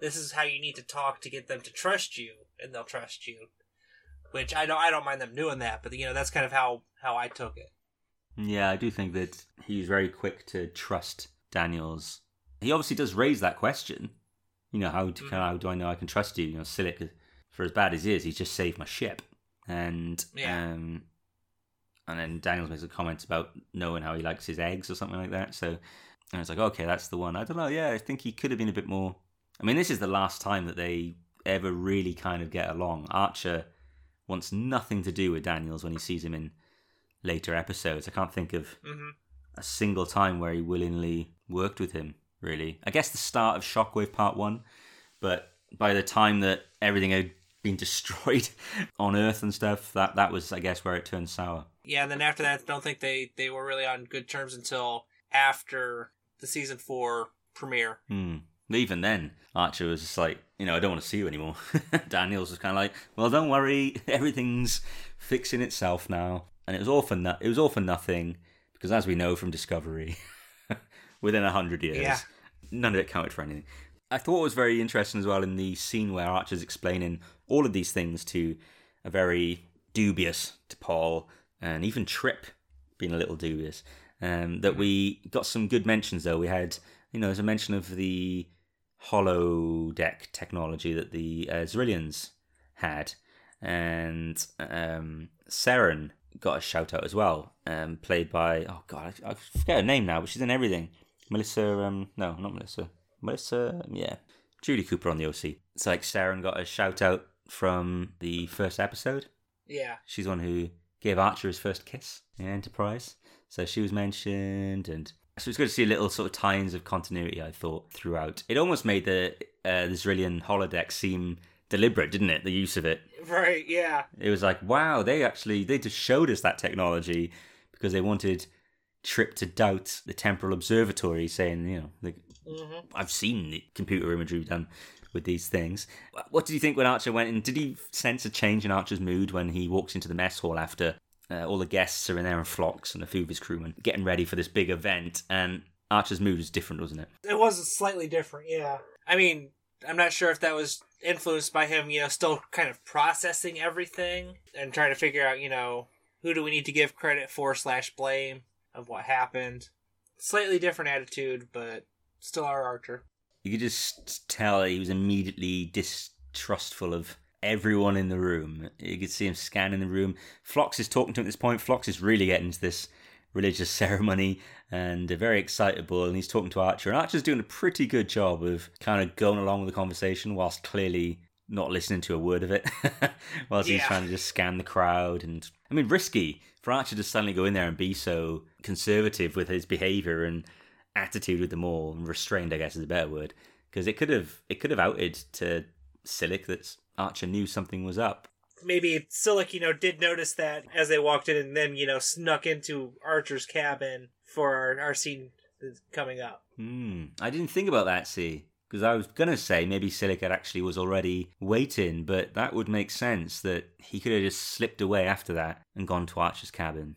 this is how you need to talk to get them to trust you, and they'll trust you. Which I don't I don't mind them doing that, but you know that's kind of how how I took it. Yeah, I do think that he's very quick to trust Daniels. He obviously does raise that question. You know, how do, mm-hmm. how do I know I can trust you? You know, Silik, for as bad as he is, he's just saved my ship. And Yeah. um, and then Daniels makes a comment about knowing how he likes his eggs or something like that. So and it's like, okay, that's the one. I don't know. Yeah, I think he could have been a bit more. I mean, this is the last time that they ever really kind of get along. Archer wants nothing to do with Daniels when he sees him in later episodes. I can't think of Mm-hmm. a single time where he willingly worked with him, really. I guess the start of Shockwave Part 1, but by the time that everything had been destroyed [laughs] on Earth and stuff, that, that was, I guess, where it turned sour. Yeah, and then after that, I don't think they they were really on good terms until after the season four premiere. But even then, Archer was just like, you know, I don't want to see you anymore. [laughs] Daniels was kind of like, well, don't worry, [laughs] everything's fixing itself now. And it was all for no- it was all for nothing because, as we know from Discovery, within a hundred years, Yeah. none of it counted for anything. I thought it was very interesting as well in the scene where Archer's explaining all of these things to a very dubious T'Pol and even Trip being a little dubious. Um, that we got some good mentions though. We had, you know, there's a mention of the holodeck technology that the uh, Xyrillians had, and um, Sarin got a shout out as well, um, played by oh god, I, I forget her name now, but she's in everything. Melissa, um, no, not Melissa. Melissa, yeah, Judy Cooper on the OC. It's like Sarin got a shout out from the first episode. Yeah, She's one who gave Archer his first kiss in Enterprise. So she was mentioned, and so it's good to see little sort of tie-ins of continuity. I thought throughout, it almost made the uh, the Xyrillian holodeck seem deliberate, didn't it? The use of it. right, yeah. It was like, wow, they actually they just showed us that technology because they wanted Trip to doubt the temporal observatory, saying, you know, like, hmm I've seen the computer imagery done with these things. What did you think when Archer went in? Did he sense a change in Archer's mood when he walks into the mess hall after uh, all the guests are in there in flocks and a few of his crewmen getting ready for this big event? And Archer's mood was different, wasn't it? It was slightly different, yeah. I mean, I'm not sure if that was influenced by him, you know, still kind of processing everything and trying to figure out, you know, who do we need to give credit for slash blame of what happened. Slightly different attitude, but still our Archer. You could just tell he was immediately distrustful of everyone in the room. You could see him scanning the room. Phlox is talking to him at this point. Phlox is really getting into this religious [laughs] ceremony and very excitable and he's talking to Archer and Archer's doing a pretty good job of kind of going along with the conversation whilst clearly not listening to a word of it [laughs] whilst he's trying to just scan the crowd and I mean risky for Archer to suddenly go in there and be so conservative with his behavior and attitude with them all and restrained I guess is a better word because it could have it could have outed to Silik that Archer knew something was up Maybe Silik, you know, did notice that as they walked in and then, you know, snuck into Archer's cabin for our, our scene coming up. Hmm. I didn't think about that, see. Because I was going to say maybe Silica actually was already waiting, but that would make sense that he could have just slipped away after that and gone to Archer's cabin.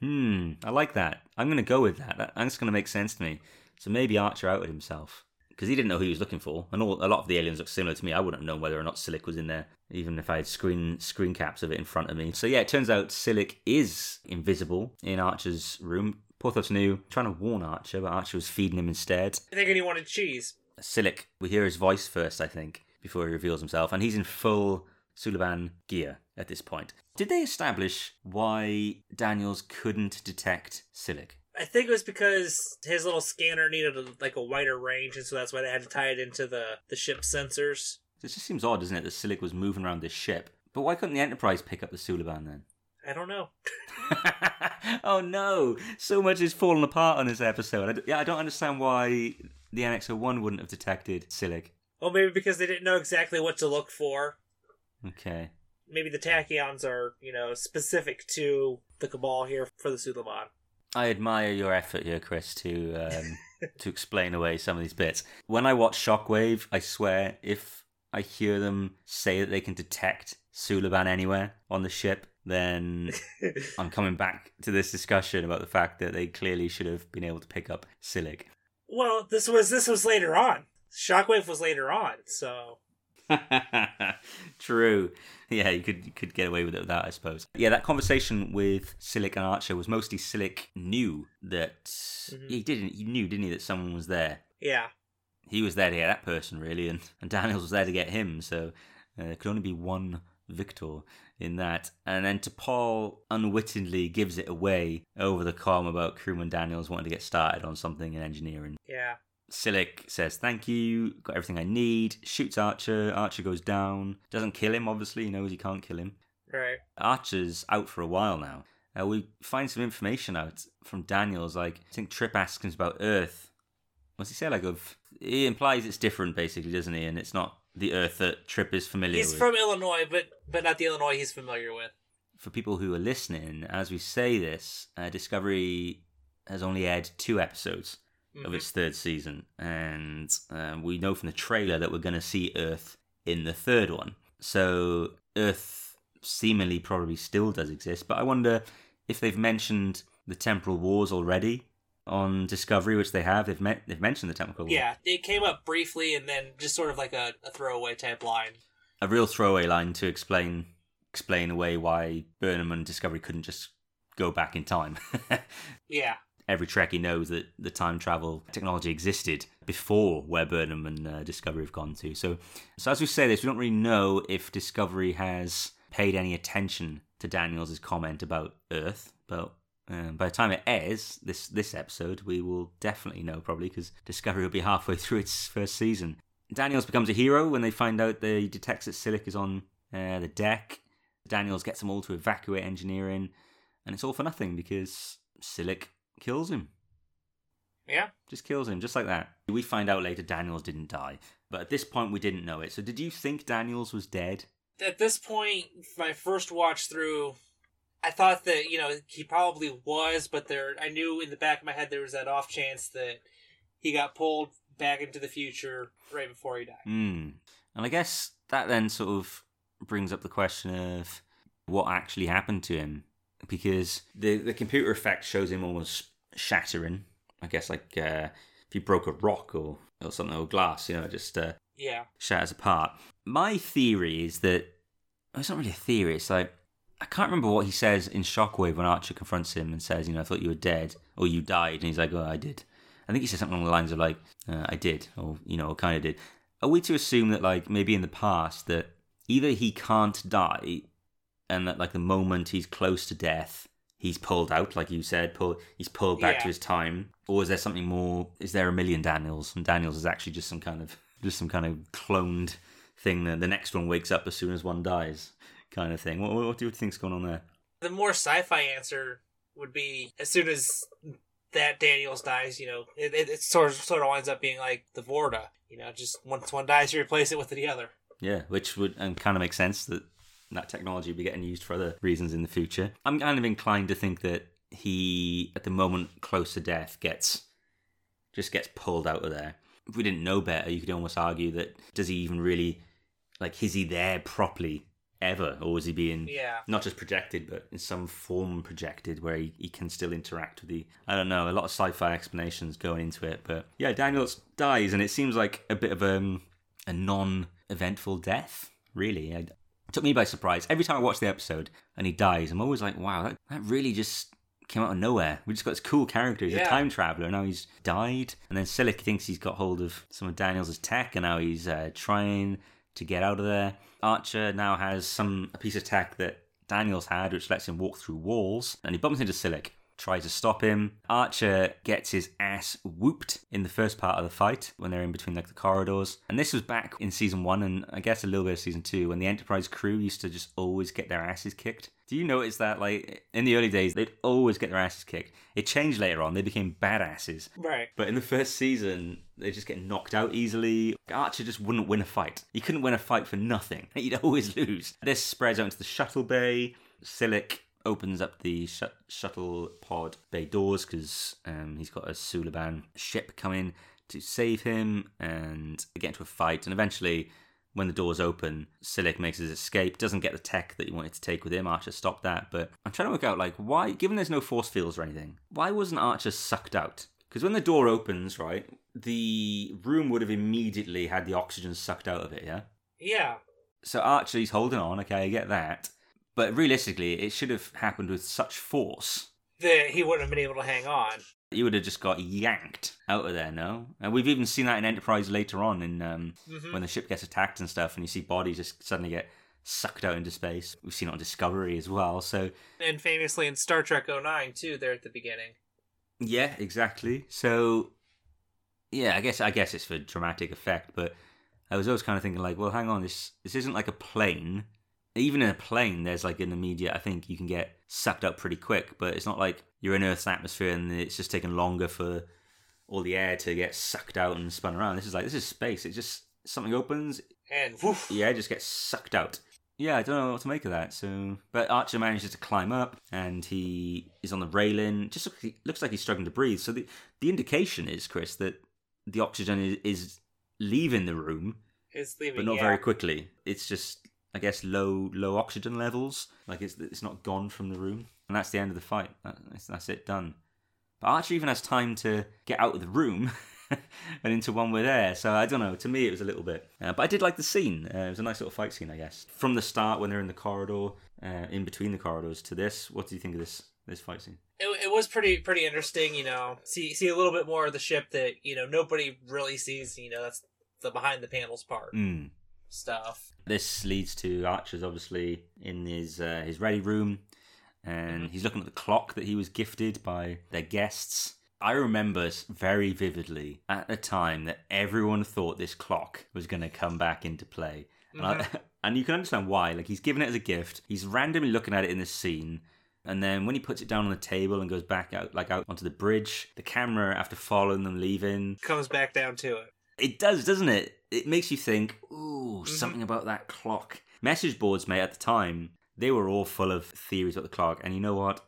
Hmm. I like that. I'm going to go with that. That- That's going to make sense to me. So maybe Archer outed himself. Because he didn't know who he was looking for. And all, a lot of the aliens look similar to me. I wouldn't have known whether or not Silik was in there, even if I had screen screen caps of it in front of me. So yeah, it turns out Silik is invisible in Archer's room. Porthos knew, trying to warn Archer, but Archer was feeding him instead. I think he wanted cheese. Silik, we hear his voice first, I think, before he reveals himself, and he's in full Suliban gear at this point. Did they establish why Daniels couldn't detect Silik? I think it was because his little scanner needed a, like a wider range, and so that's why they had to tie it into the the ship's sensors. It just seems odd, doesn't it, that Silik was moving around this ship. But why couldn't the Enterprise pick up the Suliban then? I don't know. [laughs] [laughs] oh no! So much is falling apart on this episode. I d- yeah, I don't understand why the NX-01 wouldn't have detected Silik. Well, maybe because they didn't know exactly what to look for. Okay. Maybe the tachyons are, you know, specific to the Cabal here for the Suliban. I admire your effort here, Kris, to um, [laughs] to explain away some of these bits. When I watch Shockwave, I swear, if I hear them say that they can detect Suliban anywhere on the ship, then [laughs] I'm coming back to this discussion about the fact that they clearly should have been able to pick up Silik. well, this was this was later on. Shockwave was later on, so [laughs] True. Yeah, you could you could get away with it with that, I suppose. Yeah, that conversation with Silik and Archer was mostly Silik knew that he didn't he knew, didn't he, that someone was there. yeah. He was there to get that person really, and, and Daniels was there to get him, so uh, there could only be one victor in that. And then T'Pol unwittingly gives it away over the com about crewman Daniels wanting to get started on something in engineering. Yeah. Silik says thank you, got everything I need, shoots Archer, Archer goes down, doesn't kill him, obviously, he knows he can't kill him. Right. Archer's out for a while now. Uh, we find some information out from Daniels, like, I think Trip asks him about Earth. What's he say? Like, of he implies it's different, basically, doesn't he? And it's not the Earth that Trip is familiar He's with. from Illinois, but but not the Illinois he's familiar with. For people who are listening, as we say this, uh, Discovery has only aired two episodes of Mhm. its third season, and um, we know from the trailer that we're going to see Earth in the third one. So Earth seemingly probably still does exist, but I wonder if they've mentioned the temporal wars already on Discovery, which they have. They've met, they've mentioned the temporal war. Yeah, it came up briefly and then just sort of like a, a throwaway type line. a real throwaway line to explain explain away why Burnham and Discovery couldn't just go back in time. [laughs] Yeah. Every Trekkie knows that the time travel technology existed before where Burnham and uh, Discovery have gone to. So, so as we say this, we don't really know if Discovery has paid any attention to Daniels' comment about Earth, but um, by the time it airs this this episode, we will definitely know probably because Discovery will be halfway [laughs] through its first season. Daniels becomes a hero when they find out they detects that Silik is on uh, the deck. Daniels gets them all to evacuate engineering, and it's all for nothing because Silik kills him. Yeah. Just kills him, just like that. We find out later Daniels didn't die, but at this point we didn't know it. So did you think Daniels was dead? At this point, my first watch through, I thought that, you know, he probably was, but there I knew in the back of my head there was that off chance that he got pulled back into the future right before he died. Hmm. And I guess that then sort of brings up the question of what actually happened to him, because the the computer effect shows him almost shattering. I guess like uh, if you broke a rock or or something or glass, you know, it just uh, Yeah. shatters apart. My theory is that it's not really a theory. It's like I can't remember what he says in Shockwave when Archer confronts him and says, "You know, I thought you were dead or you died," and he's like, "Oh, I did." I think he says something along the lines of like, uh, "I did," or you know, kind of did. Are we to assume that like maybe in the past that either he can't die, and that like the moment he's close to death, he's pulled out, like you said, pull he's pulled back Yeah. to his time, or is there something more? Is there a million Daniels, and Daniels is actually just some kind of just some kind of cloned thing that the next one wakes up as soon as one dies, kind of thing. What, what do you think's going on there? The more sci-fi answer would be as soon as that Daniels dies, you know, it, it, it sort of sort of winds up being like the Vorta. You know, just once one dies, you replace it with the other. Yeah, which would and kind of make sense that that technology would be getting used for other reasons in the future. I'm kind of inclined to think that he, at the moment close to death, gets just gets pulled out of there. If we didn't know better, you could almost argue that does he even really like is he there properly ever, or is he being Yeah. not just projected, but in some form projected where he, he can still interact with the. I don't know, a lot of sci fi explanations going into it, but yeah, Daniels dies, and it seems like a bit of um, a non eventful death, really. I, took me by surprise. Every time I watch the episode and he dies, I'm always like, wow, that, that really just came out of nowhere. We just got this cool character. He's a time traveler. And now he's died. And then Silik thinks he's got hold of some of Daniels' tech, and now he's uh, trying to get out of there. Archer now has some a piece of tech that Daniels had, which lets him walk through walls, and he bumps into Silik tries to stop him. Archer gets his ass whooped in the first part of the fight when they're in between like the corridors. And this was back in season one and I guess a little bit of season two when the Enterprise crew used to just always get their asses kicked. Do you notice that like in the early days they'd always get their asses kicked? It changed later on, they became badasses. Right. But in the first season, they just get knocked out easily. Archer just wouldn't win a fight. He couldn't win a fight for nothing. [laughs] He'd always lose. This spreads out into the shuttle bay. Silik opens up the sh- shuttle pod bay doors because um, he's got a Suliban ship coming to save him and they get into a fight. And eventually, when the doors open, Silik makes his escape, doesn't get the tech that he wanted to take with him. Archer stopped that. But I'm trying to work out, like, why, given there's no force fields or anything, why wasn't Archer sucked out? Because when the door opens, right, the room would have immediately had the oxygen sucked out of it, yeah? Yeah. So Archer's holding on, okay, I get that. But realistically, it should have happened with such force. That he wouldn't have been able to hang on. You would have just got yanked out of there, no? And we've even seen that in Enterprise later on, in um, Mhm. when the ship gets attacked and stuff, and you see bodies just suddenly get sucked out into space. We've seen it on Discovery as well. So And famously in Star Trek 09 too, there at the beginning. yeah, exactly. So yeah, I guess I guess it's for dramatic effect, but I was always kind of thinking like, well, hang on, this this isn't like a plane. Even in a plane, there's like an immediate. I think you can get sucked up pretty quick, but it's not like you're in Earth's atmosphere and it's just taking longer for all the air to get sucked out and spun around. This is like this is space. It just something opens, And woof. the air just gets sucked out. Yeah, I don't know what to make of that. So, but Archer manages to climb up, and he is on the railing. Just look, he looks like he's struggling to breathe. So the the indication is, Kris, that the oxygen is, is leaving the room, Is leaving. but not yeah. very quickly. It's just, I guess, low low oxygen levels. Like it's it's not gone from the room, and that's the end of the fight. That's, that's it, done. But Archer even has time to get out of the room [laughs] and into one with air. So I don't know. To me, it was a little bit. Uh, but I did like the scene. Uh, it was a nice little fight scene, I guess. From the start, when they're in the corridor, uh, in between the corridors, to this, what do you think of this this fight scene? It, it was pretty pretty interesting, you know. See see a little bit more of the ship that you know nobody really sees. You know, that's the behind the panels part Mm. Stuff. This leads to Archer's obviously in his uh, his ready room, and he's looking at the clock that he was gifted by their guests. I remember very vividly at the time that everyone thought this clock was going to come back into play, and, I, [laughs] and you can understand why. Like he's given it as a gift. He's randomly looking at it in this scene. And then when he puts it down on the table and goes back out, like out onto the bridge, the camera, after following them leaving, Comes back down to it. It does, doesn't it? It makes you think, ooh, mm-hmm. something about that clock. Message boards, mate, at the time, they were all full of theories about the clock. And you know what?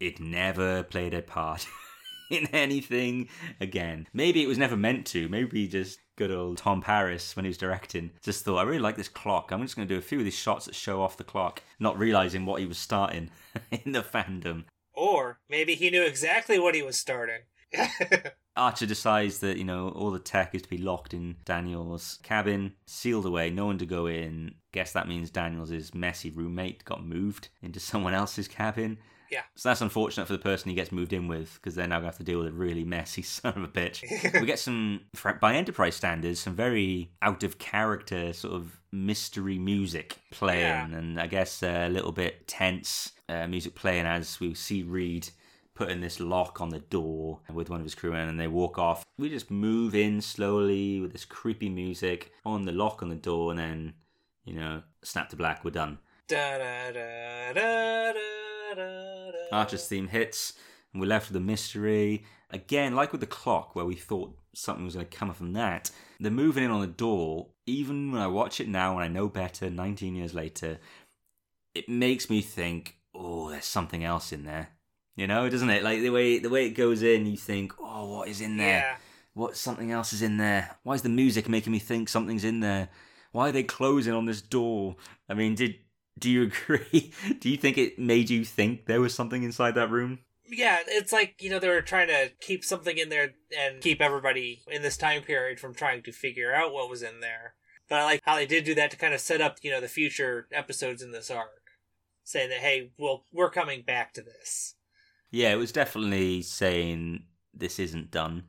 It never played a part [laughs] in anything again. Maybe it was never meant to. Maybe just good old Tom Paris, when he was directing, just thought, I really like this clock. I'm just going to do a few of these shots that show off the clock, not realizing what he was starting [laughs] in the fandom. Or maybe he knew exactly what he was starting. [laughs] Archer decides that, you know, all the tech is to be locked in Daniel's cabin, sealed away, no one to go in. Guess that means Daniel's messy roommate got moved into [laughs] someone else's cabin. Yeah. So that's unfortunate for the person he gets moved in with because they're now going to have to deal with a really messy [laughs] son of a bitch. [laughs] we get some, by Enterprise standards, some very out of character sort of mystery music playing, Yeah. and I guess a little bit tense uh, music playing as we see Reed putting this lock on the door with one of his crewmen and they walk off. We just move in slowly with this creepy music on the lock on the door and then, you know, snap to black, we're done. da, da, da, da, da, da, da. Archer's theme hits and we're left with a mystery. Again, like with the clock where we thought something was going to come from that, the moving in on the door, even when I watch it now and I know better 19 years later, it makes me think, oh, there's something else in there. You know, doesn't it? Like the way the way it goes in, you think, oh, what is in there? Yeah. What something else is in there? Why is the music making me think something's in there? Why are they closing on this door? I mean, did do you [laughs] agree? do you think it made you think there was something inside that room? Yeah, it's like, you know, they were trying to keep something in there and keep everybody in this time period from trying to figure out what was in there. But I like how they did do that to kind of set up, you know, the future episodes in this arc. Saying that, hey, well, we're coming back to this. Yeah, it was definitely saying this isn't done.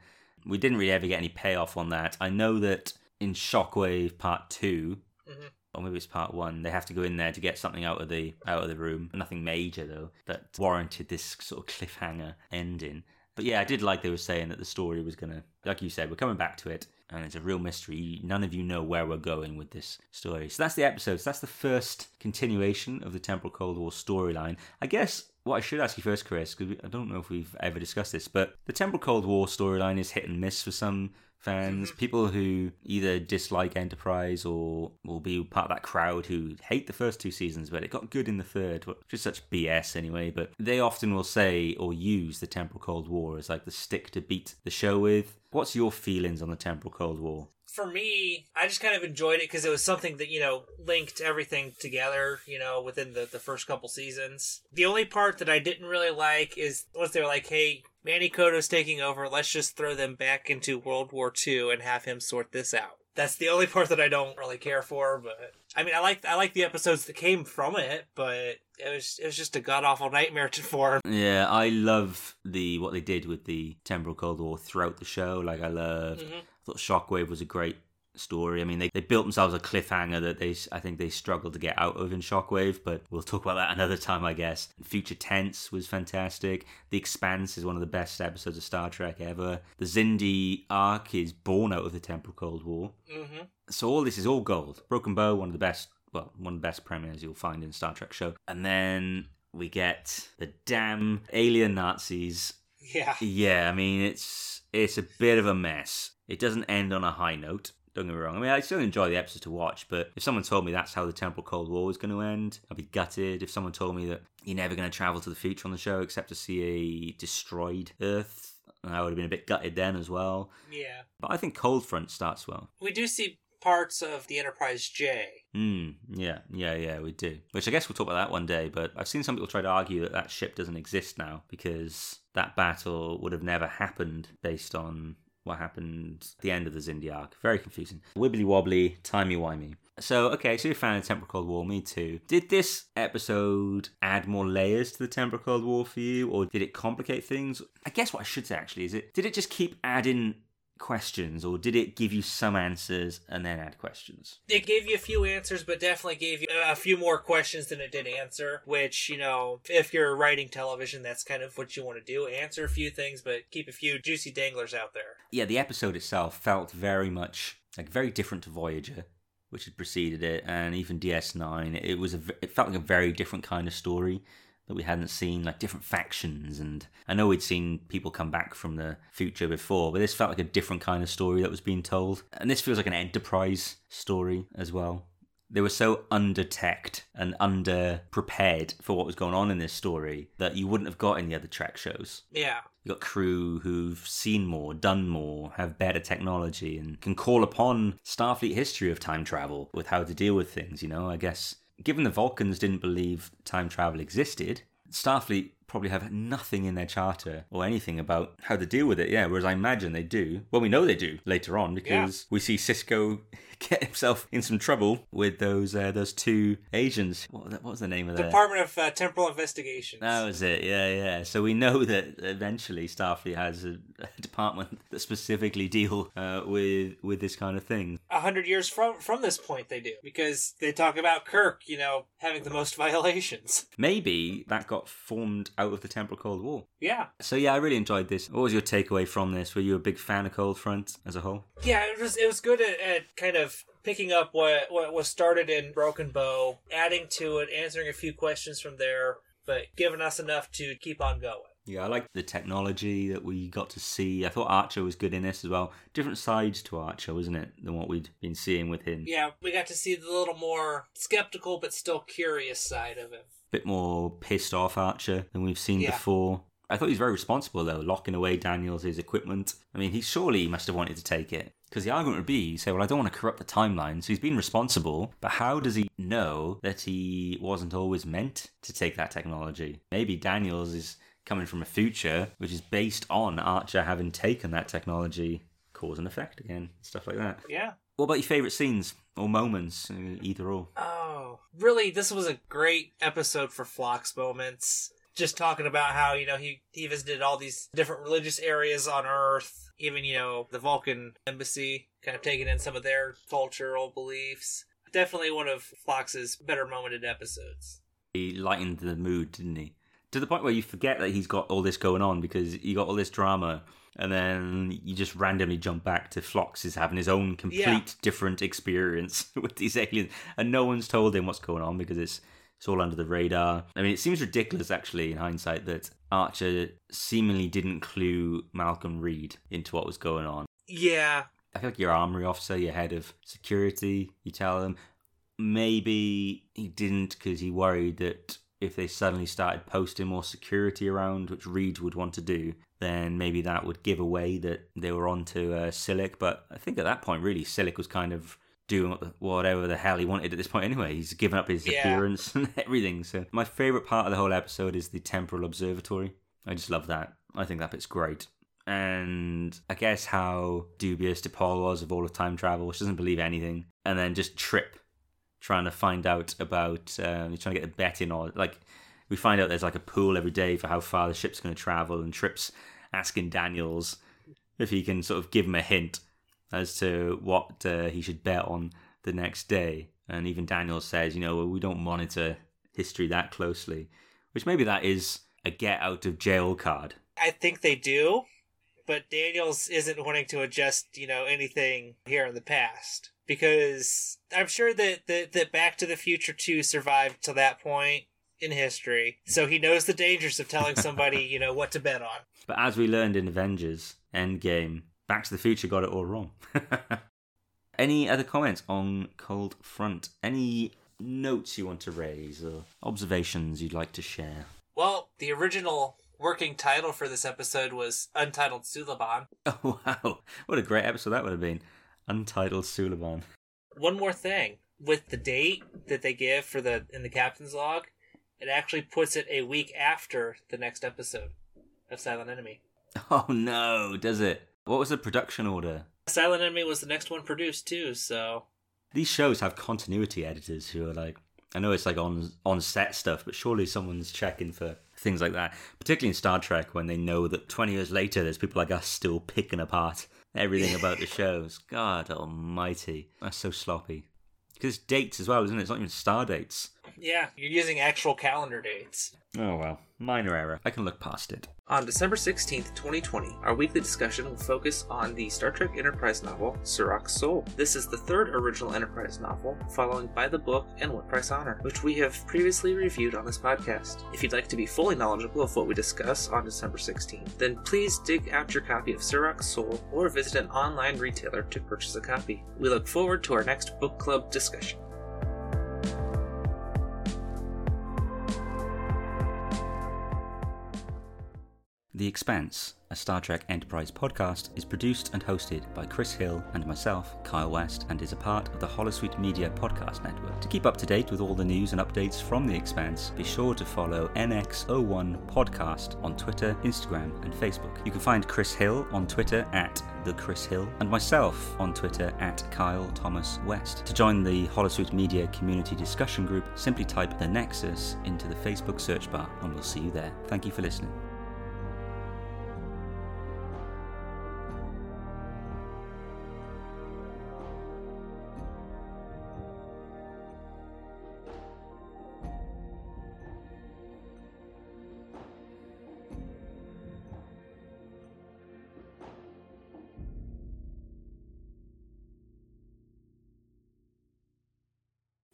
We didn't really ever get any payoff on that. I know that in Shockwave Part 2, Mhm. or maybe it's part one. They have to go in there to get something out of the out of the room. Nothing major though that warranted this sort of cliffhanger ending. But yeah, I did like they were saying that the story was gonna, like you said, we're coming back to it, and it's a real mystery. None of you know where we're going with this story. So that's the episode. So that's the first continuation of the Temporal Cold War storyline. I guess what I should ask you first, Kris, because I don't know if we've ever discussed this, but the Temporal Cold War storyline is hit and miss for some fans, mm-hmm. people who either dislike Enterprise or will be part of that crowd who hate the first two seasons, but it got good in the third, which is such BS anyway. But they often will say or use the Temporal Cold War as like the stick to beat the show with. What's your feelings on the Temporal Cold War? for me, I just kind of enjoyed it because it was something that, you know, linked everything together, you know, within the, the first couple seasons. The only part that I didn't really like is once they were like, hey, Manny Coto's taking over, let's just throw them back into World War II and have him sort this out. That's the only [laughs] part that I don't really care for, but I mean, I like I like the episodes that came from it, but it was it was just a god awful nightmare to form. Yeah, I love the what they did with the temporal cold war throughout the show. Like I love, Mhm. I thought Shockwave was a great story. I mean, they, they built themselves a cliffhanger that they I think they struggled to get out of in Shockwave, but we'll talk about that [laughs] another time, I guess. Future Tense was fantastic. The Expanse is one of the best episodes of Star Trek ever. The Xindi arc is born out of the temporal cold war. hmm So all this is all gold. Broken Bow, one of the best, well, one of the best premieres you'll find in Star Trek show. And then we get the damn alien Nazis. Yeah. Yeah, I mean it's it's a bit of a mess. It doesn't end on a high note. Don't get me wrong. I mean, I still enjoy the episode to watch, but if someone told me that's how the Temporal Cold War was going to end, I'd be gutted. If someone told me that you're never going to travel to the future on the show except to see a destroyed Earth, I would have been a bit gutted then as well. Yeah. But I think Cold Front starts well. We do see parts of the Enterprise J. Mm, yeah, yeah, yeah, we do. Which I guess we'll talk about that one day, but I've seen some people try to argue that that ship doesn't exist now because that battle would have never happened based on what happened at the end of the Xindi arc. Very confusing. Wibbly wobbly, timey-wimey. So, okay, so you're a fan of Temporal Cold War, me too. Did this episode add more layers to the Temporal Cold War for you, or did it complicate things? I guess what I should say actually is it did it just keep adding questions, or did it give you some answers and then add questions? It gave you a few answers, but definitely gave you a few more questions than it did answer. Which, you know, if you're writing television, that's kind of what you want to do. Answer a few things, but keep a few juicy danglers out there. yeah, the episode itself felt very much like very different to Voyager, which had preceded it, and even DS9. It was a, it felt like a very different kind of story that we hadn't seen, like different factions. And I know we'd seen people come back from the future before, but this felt like a different kind of story that was being told. And this feels like an Enterprise story as well. They were so under teched and under prepared for what was going on in this story that you wouldn't have got in the other Trek shows. Yeah. You've got crew who've seen more, done more, have better technology, and can call upon Starfleet history of time travel with how to deal with things, you know? I guess, given the Vulcans didn't believe time travel existed, Starfleet probably have nothing in their charter or anything about how to deal with it, yeah, whereas I imagine they do. Well, we know they do later on because we see Sisko [laughs] get himself in some trouble with those uh, those two Asians. What, was what was the name of that? Department of uh, Temporal Investigations. That was it, yeah, yeah. So we know that eventually Starfleet has a [laughs] department that specifically deal uh, with with this kind of thing. A hundred years from from this point, they do because they talk about Kirk, you know, having the most [laughs] violations. Maybe that got formed out of the Temporal Cold War. Yeah, So yeah, I really enjoyed this. What was your takeaway from this? Were you a big fan of Cold Front as a whole? yeah, it was it was good at, at kind of picking up what what was started in Broken Bow, adding to it, answering a few questions from there, but giving us enough to keep on going. Yeah, I liked the technology that we got to see. I thought Archer was good in this as well. Different sides to Archer, wasn't it, than what we'd been seeing with him. Yeah, we got to see the little more skeptical but still curious side of him. bit more pissed off Archer than we've seen Yeah. before. I thought he was very responsible though, locking away Daniels' his equipment. I mean, he surely must have wanted to take it. Because the argument would be, you say, well, I don't want to corrupt the timeline, so he's been responsible, but how does he know that he wasn't always meant to take that technology? Maybe Daniels is coming from a future which is based on Archer having taken that technology, cause and effect again, stuff like that. Yeah. What about your favourite scenes or moments, uh, either or? Oh, really? This was a great episode for Phlox moments. Just talking about how you know he he visited all these different religious areas on Earth, even you know the Vulcan embassy, kind of taking in some of their cultural beliefs. Definitely one of Phlox's better momented episodes. He lightened the mood, didn't he? To the point where you forget that he's got all this going on because you got all this drama, and then you just randomly jump back to Phlox is having his own complete Yeah. different experience [laughs] with these aliens, and no one's told him what's going on because it's it's all under the radar. I mean, it seems ridiculous actually in hindsight that Archer seemingly didn't clue Malcolm Reed into what was going on. Yeah, I feel like your armory officer, your head of security, you tell them. Maybe he didn't because he worried that if they suddenly started posting more security around, which Reed would want to do, then maybe that would give away that they were onto uh, Silik. But I think at that point, really, Silik was kind of doing whatever the hell he wanted at this point anyway. He's given up his Yeah. appearance [laughs] and everything. So my favorite part of the whole episode is the temporal observatory. I just love that. I think that bit's great. And I guess how dubious T'Pol was of all of time travel, which doesn't believe anything, and then just Trip trying to find out about, um, he's trying to get a bet in, or like we find out there's like a pool every day for how far the ship's going to travel, and Trip's asking Daniels if he can sort of give him a hint as to what uh, he should bet on the next day. And even Daniels says, you know, well, we don't monitor history that closely, which maybe that is a get out of jail card. I think they do, but Daniels isn't wanting to adjust, you know, anything here in the past because I'm sure that that, that Back to the Future 2 survived to that point in history, so he knows the dangers of telling somebody, [laughs] you know, what to bet on. But as we learned in Avengers Endgame, Back to the Future got it all wrong. [laughs] Any other comments on Cold Front? Any notes you want to raise or observations you'd like to share? Well, the original working title for this episode was Untitled Suliban. [laughs] Oh, wow. What a great episode that would have been. Untitled Suliban. One more thing, with the date that they give for the in the captain's log, it actually puts it a week after the next episode of Silent Enemy. [laughs] Oh, no, does it? What was the production order? Silent Enemy was the next one produced too, so These shows have continuity editors who are like, I know it's like on on set stuff, but surely someone's checking for things like that. Particularly in Star Trek, when they know that 20 years later, there's people like us still picking apart everything [laughs] about the shows. God Almighty, that's so sloppy. Because it's dates as well, isn't it? It's not even star dates. yeah, you're using actual calendar dates. Oh well, minor error. I can look past it. On December 16th, 2020, our weekly discussion will focus on the Star Trek Enterprise novel, Surak's Soul. This is the third original Enterprise novel, following By the Book and What Price Honor, which we have previously reviewed on this podcast. If you'd like to be fully knowledgeable of what we discuss on December 16th, then please dig out your copy of Surak's Soul or visit an online retailer to purchase a copy. We look forward to our next book club discussion. The Expanse, a Star Trek Enterprise podcast, is produced and hosted by Kris Hill and myself, Kyle West, and is a part of the Holosuite Media podcast network. To keep up to date with all the news and updates from The Expanse, be sure to follow NX01 Podcast on Twitter, Instagram, and Facebook. You can find Kris Hill on Twitter at the Kris Hill, and myself on Twitter at Kyle Thomas West. To join the Holosuite Media community discussion group, simply type the Nexus into the Facebook search bar, and we'll see you there. Thank you for listening.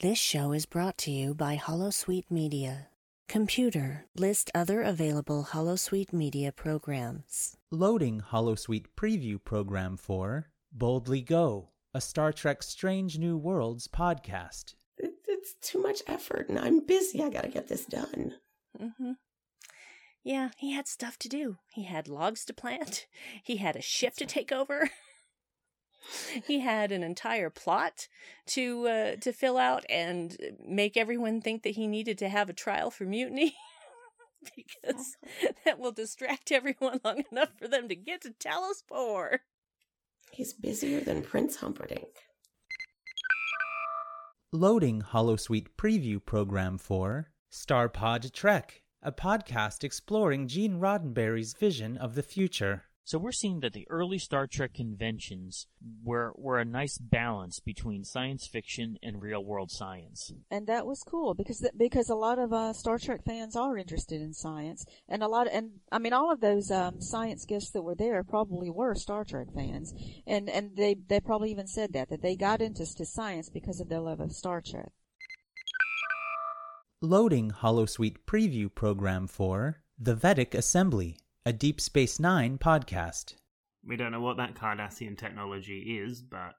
This show is brought to you by Holosuite Media. Computer, list other available Holosuite Media programs. Loading Holosuite preview program for Boldly Go, a Star Trek Strange New Worlds podcast. It, it's too much effort, and I'm busy. I gotta get this done. Mm-hmm. Yeah, he had stuff to do. He had logs to plant. [laughs] He had a shift to take over. [laughs] he had an entire plot to uh, to fill out and make everyone think that he needed to have a trial for mutiny. [laughs] because [laughs] that will distract everyone long enough for them to get to Talos He's busier than Prince Humperdinck. Loading Holosuite preview program for Starpod Trek, a podcast exploring Gene Roddenberry's vision of the future. So we're seeing that the early Star Trek conventions were were a nice balance between science fiction and real world science. and that was cool because th- because a lot of uh, Star Trek fans are interested in science, and a lot and I mean all of those um, science guests that were there probably were Star Trek fans, and and they they probably even said that that they got into to science because of their love of Star Trek. Loading Holosuite preview program for The Vedek Assembly, a Deep Space Nine podcast. We don't know what that Cardassian technology is, but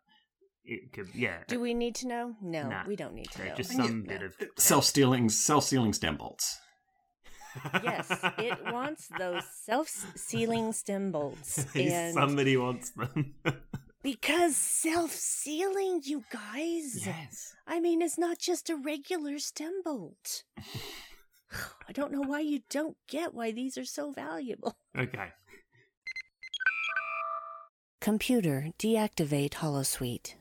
it could, yeah. Do we need to know? No, Nah. we don't need to Okay, know. just No. some bit of uh, Self-stealing, self-sealing stem bolts. Yes, it [laughs] wants those self-sealing stem bolts, [laughs] and Somebody wants them. [laughs] because self-sealing, you guys. yes. I mean, it's not just a regular stem bolt. I don't know why you don't get why these are so valuable. Okay. Computer, deactivate Holosuite.